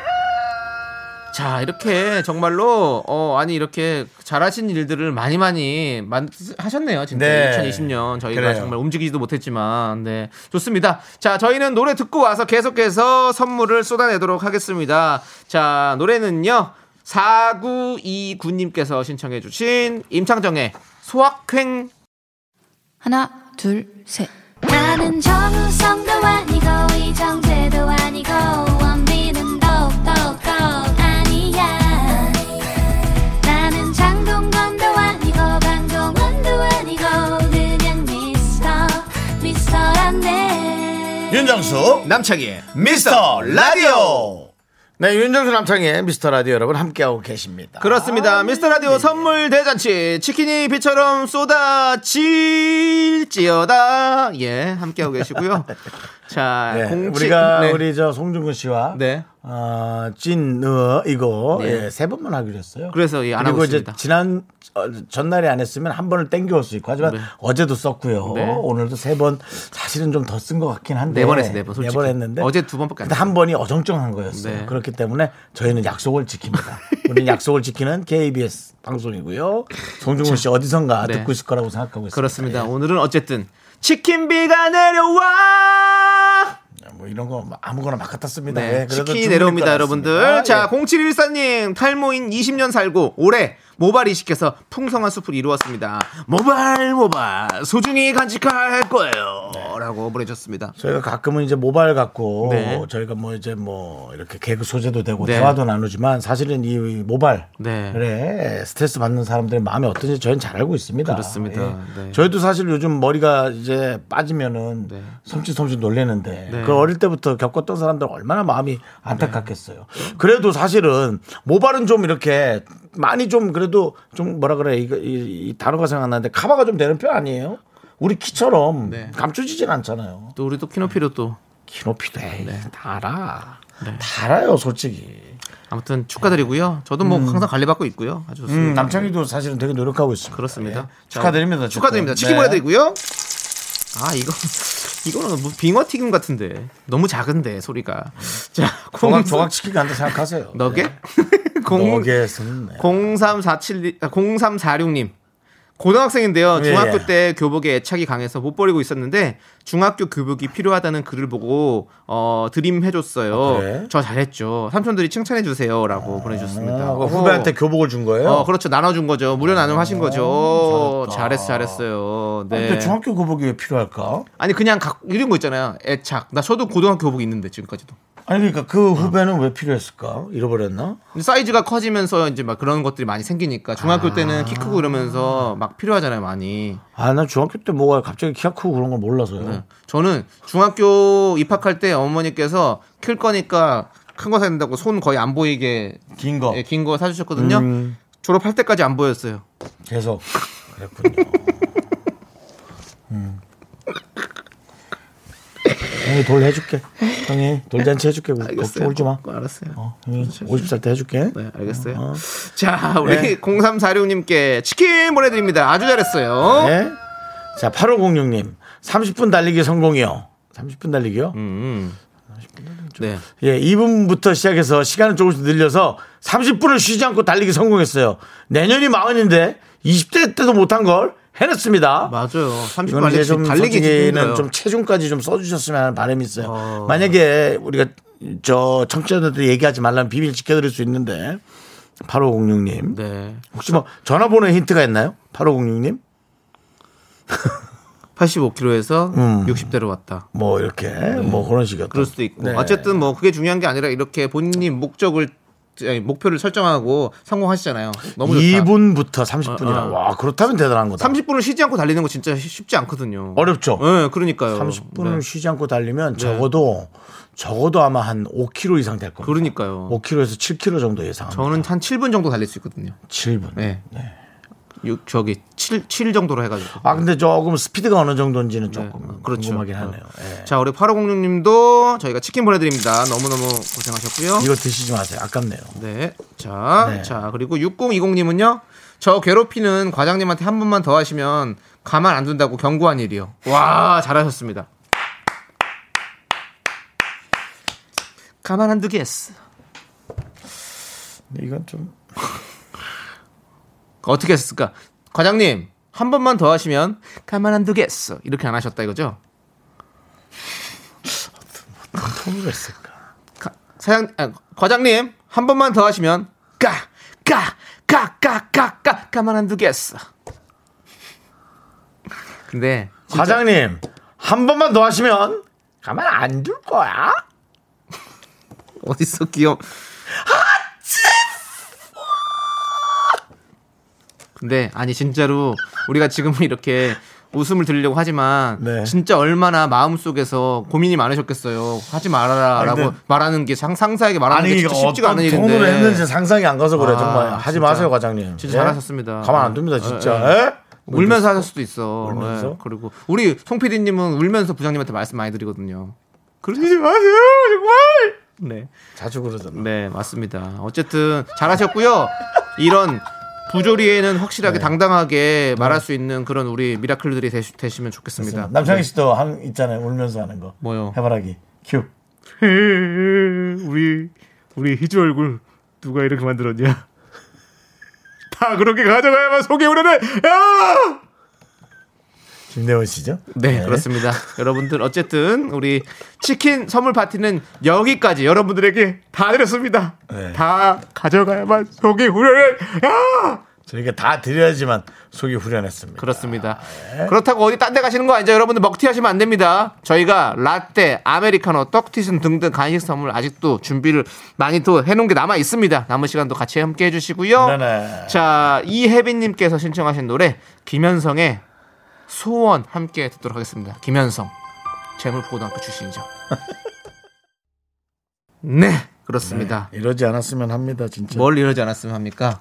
Speaker 2: 자 이렇게 정말로 어 아니 이렇게 잘하신 일들을 많이 많이 만, 하셨네요 진짜
Speaker 1: 네.
Speaker 2: 2020년 저희가
Speaker 1: 그래요.
Speaker 2: 정말 움직이지도 못했지만 네 좋습니다 자 저희는 노래 듣고 와서 계속해서 선물을 쏟아내도록 하겠습니다 자 노래는요 4929님께서 신청해 주신 임창정의 소확행
Speaker 6: 하나, 둘, 셋.
Speaker 7: 나는 정우성도 아니고 이정재도 아니고 원빈은 더욱더 아니야 나는 장동건도 아니고 강동원도 아니고 그냥 미스터 미스터란데
Speaker 1: 윤정수
Speaker 2: 남창희의
Speaker 1: 미스터 라디오. 네, 윤정수 남창의 미스터 라디오 여러분 함께하고 계십니다.
Speaker 2: 그렇습니다. 미스터 라디오 선물 대잔치 치킨이 비처럼 쏟아질지어다. 예, 함께하고 계시고요. 자,
Speaker 1: 네,
Speaker 2: 공치-
Speaker 1: 우리가
Speaker 2: 네.
Speaker 1: 우리 저 송중근 씨와
Speaker 2: 네.
Speaker 1: 어, 찐어 이거
Speaker 2: 네.
Speaker 1: 예, 세 번만 하기로 했어요.
Speaker 2: 그래서 예, 안
Speaker 1: 그리고
Speaker 2: 하고
Speaker 1: 이제
Speaker 2: 있습니다.
Speaker 1: 지난 어, 전날에 안 했으면 한 번을 땡겨올 수 있고 하지만
Speaker 2: 네.
Speaker 1: 어제도 썼고요.
Speaker 2: 네.
Speaker 1: 오늘도 세 번 사실은 좀 더 쓴 것 같긴 한데
Speaker 2: 네 번 했어요, 네 번, 솔직히.
Speaker 1: 했는데
Speaker 2: 어제 두 번밖에 안
Speaker 1: 근데 한 번이 어정쩡한 거였어요.
Speaker 2: 네.
Speaker 1: 그렇기 때문에 저희는 약속을 지킵니다. 우리는 약속을 지키는 KBS 방송이고요. 송중근 씨 어디선가
Speaker 2: 네.
Speaker 1: 듣고 있을 거라고 생각하고 있습니다.
Speaker 2: 그렇습니다.
Speaker 1: 예.
Speaker 2: 오늘은 어쨌든 치킨비가 내려와.
Speaker 1: 뭐 이런 거 아무거나 막 갖다 씁니다.
Speaker 2: 네,
Speaker 1: 예,
Speaker 2: 치킨이
Speaker 1: 충분히
Speaker 2: 내려옵니다. 여러분들. 자,
Speaker 1: 예.
Speaker 2: 0714님, 탈모인 20년 살고 올해 모발 이식해서 풍성한 숲을 이루었습니다. 모발, 모발, 소중히 간직할 거예요. 라고 보내주셨습니다.
Speaker 1: 저희가 가끔은 이제 모바일 갖고
Speaker 2: 네.
Speaker 1: 저희가 뭐 이제 뭐 이렇게 개그 소재도 되고
Speaker 2: 네.
Speaker 1: 대화도 나누지만 사실은 이 모바일
Speaker 2: 네.
Speaker 1: 그래 스트레스 받는 사람들의 마음이 어떤지 저희는 잘 알고 있습니다.
Speaker 2: 그렇습니다.
Speaker 1: 예.
Speaker 2: 네.
Speaker 1: 저희도 사실 요즘 머리가 이제 빠지면은
Speaker 2: 네.
Speaker 1: 섬찟섬찟 놀래는데
Speaker 2: 네.
Speaker 1: 그 어릴 때부터 겪었던 사람들 은 얼마나 마음이 안타깝겠어요. 그래도 사실은 모발은 좀 이렇게 많이 좀 그래도 좀 뭐라 그래 이거 이, 이 단어가 생각나는데 카바가 좀 되는 편 아니에요? 우리 키처럼
Speaker 2: 네.
Speaker 1: 감춰지진 않잖아요.
Speaker 2: 또 우리 또 키노피로 또
Speaker 1: 키높이도 해.
Speaker 2: 네.
Speaker 1: 다 알아. 다 알아요, 솔직히.
Speaker 2: 아무튼 축하드리고요. 저도 뭐 항상 관리받고 있고요. 아주.
Speaker 1: 음, 남창희도 사실은 되게 노력하고 있습니다.
Speaker 2: 그렇습니다.
Speaker 1: 네.
Speaker 2: 자,
Speaker 1: 축하드립니다.
Speaker 2: 축하드립니다. 치킨
Speaker 1: 네.
Speaker 2: 보내드리고요. 아 이거 이거는 뭐 빙어 튀김 같은데 너무 작은데 소리가. 자
Speaker 1: 조각 조각 치킨 간다 생각하세요.
Speaker 2: 너게?
Speaker 1: 네.
Speaker 2: 공
Speaker 1: 너겟은 네.
Speaker 2: 0347 아, 0346님. 고등학생인데요. 중학교
Speaker 1: 예.
Speaker 2: 때 교복에 애착이 강해서 못 버리고 있었는데 중학교 교복이 필요하다는 글을 보고 어 드림 해줬어요.
Speaker 1: 아, 그래?
Speaker 2: 저 잘했죠. 삼촌들이 칭찬해 주세요라고 보내주셨습니다.
Speaker 1: 아, 그 후배한테 교복을 준 거예요?
Speaker 2: 어 그렇죠 나눠준 거죠. 무료 나눔하신 거죠.
Speaker 1: 잘했다.
Speaker 2: 잘했어 잘했어요.
Speaker 1: 아,
Speaker 2: 네.
Speaker 1: 근데 중학교 교복이 왜 필요할까?
Speaker 2: 아니 그냥 각 이런 거 있잖아요. 애착. 나 저도 고등학교 교복 있는데 지금까지도.
Speaker 1: 아니 그러니까 그 후배는 왜 필요했을까? 잃어버렸나?
Speaker 2: 사이즈가 커지면서 이제 막 그런 것들이 많이 생기니까 중학교 때는 키 크고 이러면서 막 필요하잖아요 많이.
Speaker 1: 아, 난 중학교 때 뭐가 갑자기 키가 크고 그런 걸 몰라서요.
Speaker 2: 네. 저는 중학교 입학할 때 어머니께서 클 거니까 큰 거 사야 된다고 손 거의 안 보이게
Speaker 1: 긴 거.
Speaker 2: 긴거 사주셨거든요.
Speaker 1: 음.
Speaker 2: 졸업할 때까지 안 보였어요.
Speaker 1: 계속. 그랬군요. 형이 돌 해줄게. 형이 돌잔치 해줄게. 걱정 울지 마.
Speaker 2: 알았어요.
Speaker 1: 어, 형이 50살 때 해줄게.
Speaker 2: 네, 알겠어요.
Speaker 1: 어.
Speaker 2: 자, 우리
Speaker 1: 네.
Speaker 2: 0346님께 치킨 보내드립니다. 아주 잘했어요.
Speaker 1: 네. 자, 8506님. 30분 달리기 성공이요. 30분 달리기요?
Speaker 2: 음. 네.
Speaker 1: 예, 2분부터 시작해서 시간을 조금씩 늘려서 30분을 쉬지 않고 달리기 성공했어요. 내년이 마흔인데 20대 때도 못한 걸 해냈습니다.
Speaker 2: 맞아요. 30분
Speaker 1: 이거는 이제
Speaker 2: 달리기,
Speaker 1: 좀
Speaker 2: 달리기 진짜
Speaker 1: 솔직히는
Speaker 2: 힘들어요.
Speaker 1: 좀 체중까지 좀 써주셨으면 하는 바람이 있어요.
Speaker 2: 어.
Speaker 1: 만약에 우리가 저 청취자들한테 얘기하지 말라면 비밀 지켜드릴 수 있는데 8506님
Speaker 2: 네.
Speaker 1: 혹시 뭐 전화번호 힌트가 있나요? 8506님
Speaker 2: 85kg에서
Speaker 1: 음.
Speaker 2: 60대로 왔다.
Speaker 1: 뭐 이렇게 뭐 그런 식이었다.
Speaker 2: 네. 그럴 수도 있고.
Speaker 1: 네.
Speaker 2: 어쨌든 뭐 그게 중요한 게 아니라 이렇게 본인이 목적을 목표를 설정하고 성공하시잖아요. 너무 좋다.
Speaker 1: 2분부터 30분이라
Speaker 2: 어, 어.
Speaker 1: 와 그렇다면 대단한 거다.
Speaker 2: 30분을 쉬지 않고 달리는 거 진짜 쉽지 않거든요.
Speaker 1: 어렵죠.
Speaker 2: 네, 그러니까요.
Speaker 1: 30분을
Speaker 2: 네.
Speaker 1: 쉬지 않고 달리면 적어도 적어도 아마 한 5km 이상 될 겁니다.
Speaker 2: 그러니까요.
Speaker 1: 5km에서 7km 정도 예상합니다.
Speaker 2: 저는 한 7분 정도 달릴 수 있거든요.
Speaker 1: 7분.
Speaker 2: 네. 육 저기 7, 7 정도로 해가지고.
Speaker 1: 아 근데 조금 스피드가 어느 정도인지는 조금
Speaker 2: 네, 그렇죠.
Speaker 1: 궁금하긴
Speaker 2: 어.
Speaker 1: 하네요. 예.
Speaker 2: 자, 우리 8506님도 저희가 치킨 보내드립니다. 너무 너무 고생하셨고요.
Speaker 1: 이거 드시지 마세요. 아깝네요.
Speaker 2: 네. 자,
Speaker 1: 네.
Speaker 2: 자, 그리고 6020님은요. 저 괴롭히는 과장님한테 한 번만 더 하시면 가만 안 둔다고 경고한 일이요. 와, 잘하셨습니다. 가만 안 두겠어.
Speaker 1: 이건 좀
Speaker 2: 어떻게 했을까? 과장님, 한 번만 더 하시면 가만 안 두겠어. 이렇게 안 하셨다 이거죠?
Speaker 1: 톤으로 했을까?
Speaker 2: 가- 사장, 아, 과장님, 한 번만 더 하시면 까, 까, 까, 까, 까, 까, 가만 안 두겠어. 근데 진짜
Speaker 1: 과장님 한 번만 더 하시면 가만 안 둘 거야.
Speaker 2: 어딨어 귀여 근데 아니 진짜로 우리가 지금 이렇게 웃음을 들으려고 하지만
Speaker 1: 네.
Speaker 2: 진짜 얼마나 마음속에서 고민이 많으셨겠어요. 하지 말아라라고
Speaker 1: 아니,
Speaker 2: 말하는 게 상, 상사에게 말하는 게
Speaker 1: 아니
Speaker 2: 진짜
Speaker 1: 이거
Speaker 2: 쉽지가 않은 일인데.
Speaker 1: 톤으로 했는지 상상이 안 가서 그래
Speaker 2: 아,
Speaker 1: 정말 하지
Speaker 2: 진짜.
Speaker 1: 마세요 과장님.
Speaker 2: 진짜
Speaker 1: 예?
Speaker 2: 잘하셨습니다.
Speaker 1: 가만 안 둡니다 진짜.
Speaker 2: 예, 예.
Speaker 1: 예?
Speaker 2: 울면서 하실 수도 있어.
Speaker 1: 울면서?
Speaker 2: 예, 그리고 우리 송 PD님은 울면서 부장님한테 말씀 많이 드리거든요. 그러지 마세요, 정말. 네,
Speaker 1: 자주 그러잖아.
Speaker 2: 네 맞습니다. 어쨌든 잘하셨고요. 이런 부조리에는 확실하게
Speaker 1: 네.
Speaker 2: 당당하게 말할 수 있는 그런 우리 미라클들이 되시, 되시면 좋겠습니다.
Speaker 1: 남창희 씨도 한 있잖아요 울면서 하는 거.
Speaker 2: 뭐요?
Speaker 1: 해바라기 큐.
Speaker 2: 우리 우리 희주 얼굴 누가 이렇게 만들었냐? 다 그렇게 가져가야만 속이 우려내. 야!
Speaker 1: 김대원 씨죠?
Speaker 2: 네, 그렇습니다. 여러분들 어쨌든 우리 치킨 선물 파티는 여기까지 여러분들에게 다 드렸습니다.
Speaker 1: 네.
Speaker 2: 다 가져가야만 속이 후련해. 야!
Speaker 1: 저희가 다 드려야지만 속이 후련했습니다.
Speaker 2: 그렇습니다. 그렇다고 어디 딴 데 가시는 거 아니죠? 여러분들 먹튀 하시면 안 됩니다. 저희가 라떼, 아메리카노, 떡튀순 등등 간식 선물 아직도 준비를 많이 또 해놓은 게 남아 있습니다. 남은 시간도 같이 함께 해주시고요.
Speaker 1: 네네.
Speaker 2: 자, 이혜빈님께서 신청하신 노래 김현성의 소원 함께 듣도록 하겠습니다. 김현성 재물고등학교 출신이죠. 네, 그렇습니다.
Speaker 1: 이러지 않았으면 합니다 진짜.
Speaker 2: 뭘 이러지 않았으면 합니까?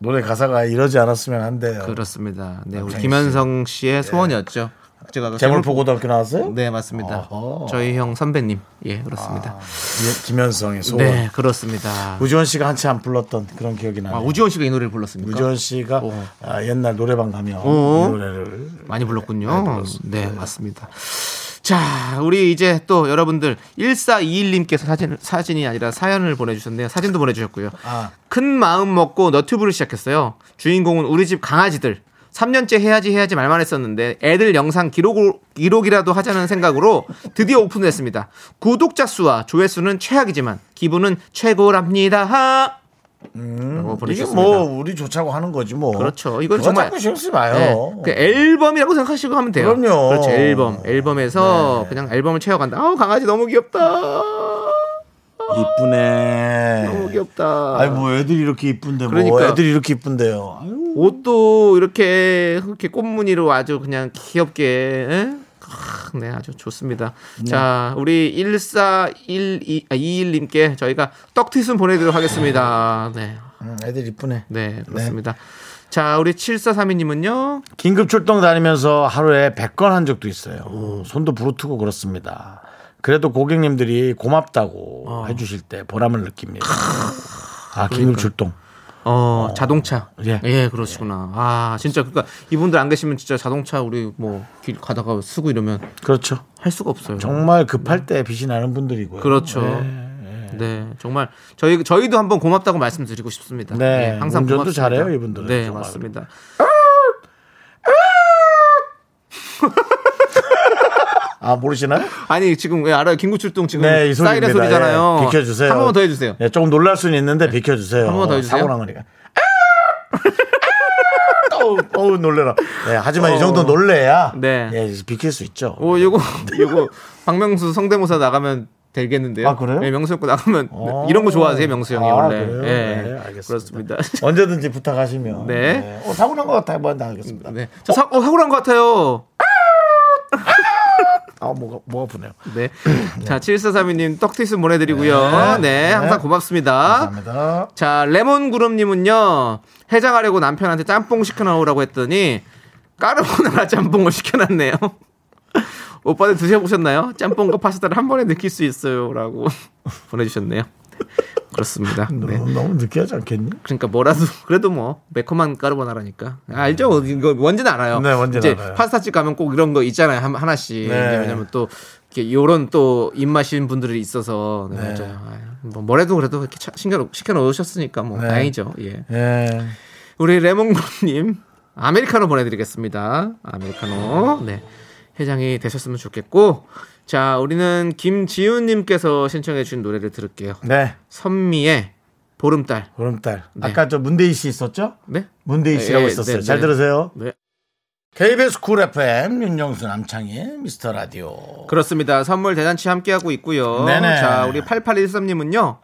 Speaker 1: 노래 가사가 이러지 않았으면 한대요.
Speaker 2: 그렇습니다. 네, 우리 김현성 씨의 소원이었죠. 제가
Speaker 1: 재물포 고등학교 나왔어요?
Speaker 2: 네 맞습니다.
Speaker 1: 어허.
Speaker 2: 저희 형 선배님 예 그렇습니다.
Speaker 1: 예, 김현성의 소원.
Speaker 2: 네 그렇습니다.
Speaker 1: 우지원 씨가 한참 불렀던 그런 기억이 나요.
Speaker 2: 아, 우지원 씨가 이 노래를 불렀습니까?
Speaker 1: 우지원 씨가
Speaker 2: 오.
Speaker 1: 아, 옛날 노래방 가면
Speaker 2: 오.
Speaker 1: 이 노래를
Speaker 2: 많이 불렀군요. 네, 맞습니다. 자, 우리 이제 또 여러분들 1421님께서 사진 사진이 아니라 사연을 보내주셨네요. 사진도 보내주셨고요.
Speaker 1: 아.
Speaker 2: 큰 마음 먹고 너튜브를 시작했어요. 주인공은 우리 집 강아지들. 3년째 해야지 해야지 말만 했었는데 애들 영상 기록, 기록이라도 하자는 생각으로 드디어 오픈했습니다. 구독자 수와 조회수는 최악이지만 기분은 최고랍니다.
Speaker 1: 음, 이게. 뭐 우리 좋자고 하는 거지 뭐.
Speaker 2: 그렇죠. 이건 정말
Speaker 1: 자꾸 신경 쓰지 마요.
Speaker 2: 네, 그 앨범이라고 생각하시고 하면 돼요.
Speaker 1: 그럼요.
Speaker 2: 그렇죠. 앨범. 앨범에서
Speaker 1: 네.
Speaker 2: 그냥 앨범을 채워간다. 아우 강아지 너무 귀엽다.
Speaker 1: 이쁘네.
Speaker 2: 너무 귀엽다.
Speaker 1: 아이 뭐 애들이 이렇게 이쁜데 뭐
Speaker 2: 그러니까요.
Speaker 1: 애들이 이렇게 이쁜데요. 아유.
Speaker 2: 옷도 이렇게 이렇게 꽃무늬로 아주 그냥 귀엽게. 에? 아, 네, 아주 좋습니다. 자, 우리 1412, 아, 21님께 저희가 떡튀순 보내 드리도록 하겠습니다. 네.
Speaker 1: 음, 애들 이쁘네.
Speaker 2: 네, 그렇습니다. 자, 우리 7432님은요?
Speaker 1: 긴급 출동 다니면서 하루에 100건 한 적도 있어요. 손도 부르트고 그렇습니다. 그래도 고객님들이 고맙다고
Speaker 2: 어.
Speaker 1: 해주실 때 보람을 느낍니다. 아, 긴급 출동.
Speaker 2: 어, 자동차.
Speaker 1: 예.
Speaker 2: 예. 그러시구나. 아, 진짜 그러니까 이분들 안 계시면 진짜 자동차 우리 뭐 길 가다가 쓰고 이러면
Speaker 1: 그렇죠.
Speaker 2: 할 수가 없어요.
Speaker 1: 정말 급할 때 빛이 나는 분들이고요.
Speaker 2: 그렇죠. 네, 정말 저희 저희도 한번 고맙다고 말씀드리고 싶습니다.
Speaker 1: 네,
Speaker 2: 예, 항상
Speaker 1: 운전도
Speaker 2: 고맙습니다.
Speaker 1: 잘해요, 이분들은.
Speaker 2: 네,
Speaker 1: 정말.
Speaker 2: 맞습니다.
Speaker 1: 아, 모르시나요?
Speaker 2: 아니 지금 왜 알아요? 김구출동 지금
Speaker 1: 네, 이 소리입니다.
Speaker 2: 사이렌 소리잖아요.
Speaker 1: 예, 비켜주세요.
Speaker 2: 한 번만 더 해주세요.
Speaker 1: 예, 조금 놀랄 수는 있는데 비켜주세요.
Speaker 2: 한번더 해주세요.
Speaker 1: 사고 난 거니까. 어우, 어우, 놀래라. 네, 하지만 이 정도 놀래야
Speaker 2: 네.
Speaker 1: 예, 비킬 수 있죠.
Speaker 2: 오, 요거 요거 박명수 성대모사 나가면 되겠는데요.
Speaker 1: 아, 그래요?
Speaker 2: 네, 명수 형거 나가면
Speaker 1: 어.
Speaker 2: 이런 거 좋아하세요, 명수 형이
Speaker 1: 아,
Speaker 2: 원래.
Speaker 1: 그래요?
Speaker 2: 예,
Speaker 1: 네, 알겠습니다.
Speaker 2: 그렇습니다.
Speaker 1: 언제든지 부탁하시면.
Speaker 2: 네.
Speaker 1: 어, 사고 난 것 같아요. 뭐, 나 알겠습니다.
Speaker 2: 네, 저 사, 어, 사고 난 것 같아요.
Speaker 1: 아, 뭐가, 뭐가 아프네요.
Speaker 2: 네. 자, 7432님 떡티스 보내드리고요. 네,
Speaker 1: 네.
Speaker 2: 항상 고맙습니다.
Speaker 1: 감사합니다.
Speaker 2: 자, 레몬구름님은요, 해장하려고 남편한테 짬뽕 시켜놓으라고 했더니, 까르보나라 짬뽕을 시켜놨네요. 오빠들 드셔보셨나요? 짬뽕과 파스타를 한 번에 느낄 수 있어요. 라고 보내주셨네요. 그렇습니다. 네.
Speaker 1: 너무, 너무 느끼하지 않겠니?
Speaker 2: 그러니까 뭐라도 그래도 뭐 매콤한 까르보나라니까 알죠? 이거 뭔지는 알아요.
Speaker 1: 네, 뭔지는
Speaker 2: 이제
Speaker 1: 알아요.
Speaker 2: 파스타집 가면 꼭 이런 거 있잖아요. 한- 하나씩.
Speaker 1: 네.
Speaker 2: 왜냐면 또 이렇게 요런 또 입맛인 분들이 있어서 네,
Speaker 1: 네.
Speaker 2: 맞아요. 아유, 뭐 뭐래도 그래도 이렇게 차- 신겨 시켜 놓으셨으니까 뭐
Speaker 1: 네.
Speaker 2: 다행이죠. 예.
Speaker 1: 예.
Speaker 2: 우리 레몬구님 아메리카노 보내드리겠습니다. 아메리카노. 네. 해장이 되셨으면 좋겠고. 자, 우리는 김지훈님께서 신청해주신 노래를 들을게요.
Speaker 1: 네.
Speaker 2: 선미의 보름달.
Speaker 1: 보름달.
Speaker 2: 네.
Speaker 1: 아까 저 문대희 씨 있었죠?
Speaker 2: 네?
Speaker 1: 문대희 씨라고
Speaker 2: 예,
Speaker 1: 있었어요.
Speaker 2: 네,
Speaker 1: 잘
Speaker 2: 네.
Speaker 1: 들으세요.
Speaker 2: 네.
Speaker 1: KBS Cool FM 윤정수 남창희 미스터 라디오.
Speaker 2: 그렇습니다. 선물 대잔치 함께하고 있고요.
Speaker 1: 네네.
Speaker 2: 자, 우리 8813님은요.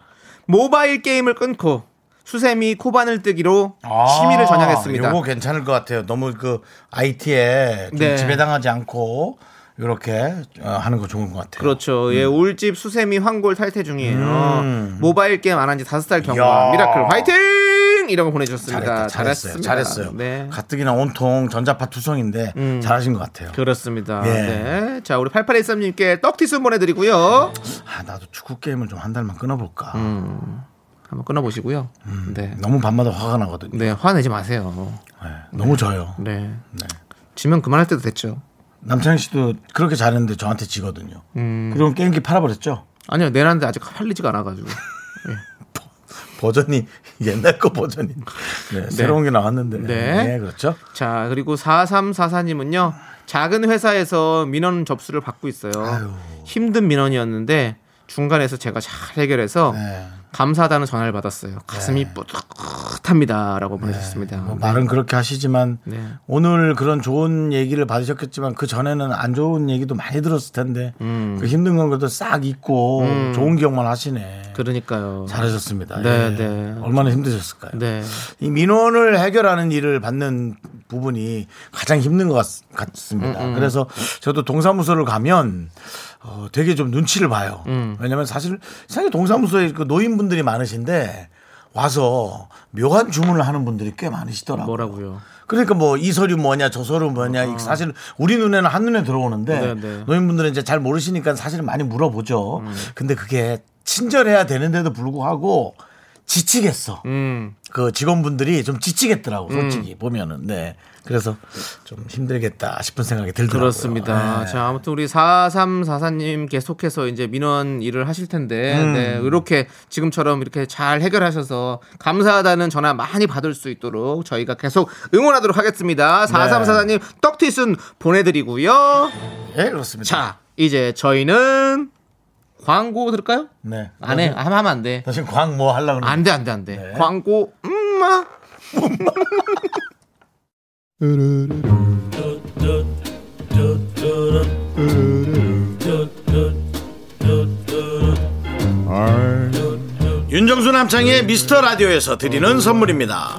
Speaker 2: 모바일 게임을 끊고 수세미 코바늘 뜨기로 취미를 전향했습니다.
Speaker 1: 아, 요거 괜찮을 것 같아요. 너무 그 IT에 좀
Speaker 2: 네.
Speaker 1: 지배당하지 않고 이렇게 어, 하는 거 좋은 것 같아요.
Speaker 2: 그렇죠. 예, 울집 수세미 황골 탈퇴 중이에요.
Speaker 1: 음.
Speaker 2: 모바일 게임 안 한 지 다섯 달 경과. miracle 화이팅! 이라고 보내주셨습니다.
Speaker 1: 잘했다, 잘했어요. 잘했어요.
Speaker 2: 네.
Speaker 1: 가뜩이나 온통 전자파 투성인데
Speaker 2: 음.
Speaker 1: 잘하신 것 같아요.
Speaker 2: 그렇습니다.
Speaker 1: 예.
Speaker 2: 네. 자, 우리 8813님께 떡티스 보내드리고요.
Speaker 1: 아, 나도 축구 게임을 좀 한 달만 끊어볼까.
Speaker 2: 음. 한번 끊어보시고요.
Speaker 1: 음.
Speaker 2: 네.
Speaker 1: 너무 밤마다 화가 나거든요.
Speaker 2: 네, 화내지 마세요.
Speaker 1: 네, 너무 져요.
Speaker 2: 네.
Speaker 1: 네.
Speaker 2: 지면 그만할 때도 됐죠.
Speaker 1: 남창희 씨도 그렇게 잘했는데 저한테 지거든요.
Speaker 2: 음.
Speaker 1: 그럼 게임기 팔아버렸죠?
Speaker 2: 아니요, 내놨는데 아직 팔리지가 않아가지고.
Speaker 1: 버전이 옛날 거 버전이 네, 새로운 게 나왔는데
Speaker 2: 네.
Speaker 1: 네, 그렇죠.
Speaker 2: 자, 그리고 4344님은요, 작은 회사에서 민원 접수를 받고 있어요.
Speaker 1: 아유.
Speaker 2: 힘든 민원이었는데, 중간에서 제가 잘 해결해서
Speaker 1: 네.
Speaker 2: 감사하다는 전화를 받았어요. 가슴이 뿌듯합니다. 라고 보내셨습니다.
Speaker 1: 뭐 말은 그렇게 하시지만
Speaker 2: 네.
Speaker 1: 오늘 그런 좋은 얘기를 받으셨겠지만 그 전에는 안 좋은 얘기도 많이 들었을 텐데
Speaker 2: 음.
Speaker 1: 그 힘든 건 그래도 싹 잊고
Speaker 2: 음.
Speaker 1: 좋은 기억만 하시네.
Speaker 2: 그러니까요.
Speaker 1: 잘하셨습니다.
Speaker 2: 네,
Speaker 1: 예.
Speaker 2: 네.
Speaker 1: 얼마나 힘드셨을까요?
Speaker 2: 네.
Speaker 1: 이 민원을 해결하는 일을 받는 부분이 가장 힘든 것 같, 습니다
Speaker 2: 음,
Speaker 1: 그래서 저도 동사무소를 가면 어, 되게 좀 눈치를 봐요.
Speaker 2: 음.
Speaker 1: 왜냐면 사실 사실 동사무소에 그 노인분들이 많으신데 와서 묘한 주문을 하는 분들이 꽤 많으시더라고요.
Speaker 2: 뭐라고요?
Speaker 1: 그러니까 뭐 이 서류 뭐냐 저 서류 뭐냐 이게 사실 우리 눈에는 한 눈에 들어오는데
Speaker 2: 아. 네, 네.
Speaker 1: 노인분들은 이제 잘 모르시니까 사실은 많이 물어보죠.
Speaker 2: 음.
Speaker 1: 근데 그게 친절해야 되는데도 불구하고 지치겠어.
Speaker 2: 음.
Speaker 1: 그 직원분들이 좀 지치겠더라고 솔직히 보면은 네 그래서 좀 힘들겠다 싶은 생각이 들더라고요.
Speaker 2: 그렇습니다.
Speaker 1: 네.
Speaker 2: 자, 아무튼 우리 4344님 계속해서 이제 민원 일을 하실 텐데,
Speaker 1: 음.
Speaker 2: 네, 이렇게 지금처럼 이렇게 잘 해결하셔서 감사하다는 전화 많이 받을 수 있도록 저희가 계속 응원하도록 하겠습니다.
Speaker 1: 네.
Speaker 2: 4344님 떡튀순 보내드리고요.
Speaker 1: 예 그렇습니다.
Speaker 2: 자, 이제 저희는 광고 들을까요?
Speaker 1: 네.
Speaker 2: 안 해. 하면 안 돼.
Speaker 1: 다시 광뭐 하려고
Speaker 2: 안 돼, 안 돼, 안 돼.
Speaker 1: 네.
Speaker 2: 광고, 음, 아.
Speaker 1: 윤정수 남창의 미스터 라디오에서 드리는 선물입니다.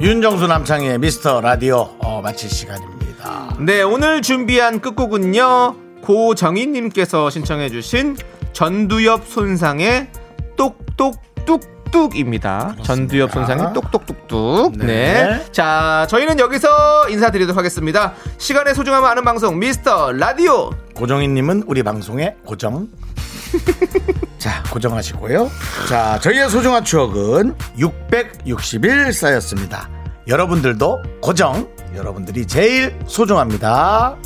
Speaker 1: 윤정수 남창의 미스터 라디오 어, 마칠 시간입니다.
Speaker 2: 네 오늘 준비한 끝곡은요 고정희님께서 신청해주신 전두엽 손상의 똑똑뚝뚝입니다. 전두엽 손상의 똑똑뚝뚝.
Speaker 1: 네.
Speaker 2: 네. 자 저희는 여기서 인사드리도록 하겠습니다. 시간의 소중함을 아는 방송 미스터 라디오.
Speaker 1: 고정희님은 우리 방송의 고정 자 고정하시고요. 자 저희의 소중한 추억은 660일 쌓였습니다. 여러분들도 고정 여러분들이 제일 소중합니다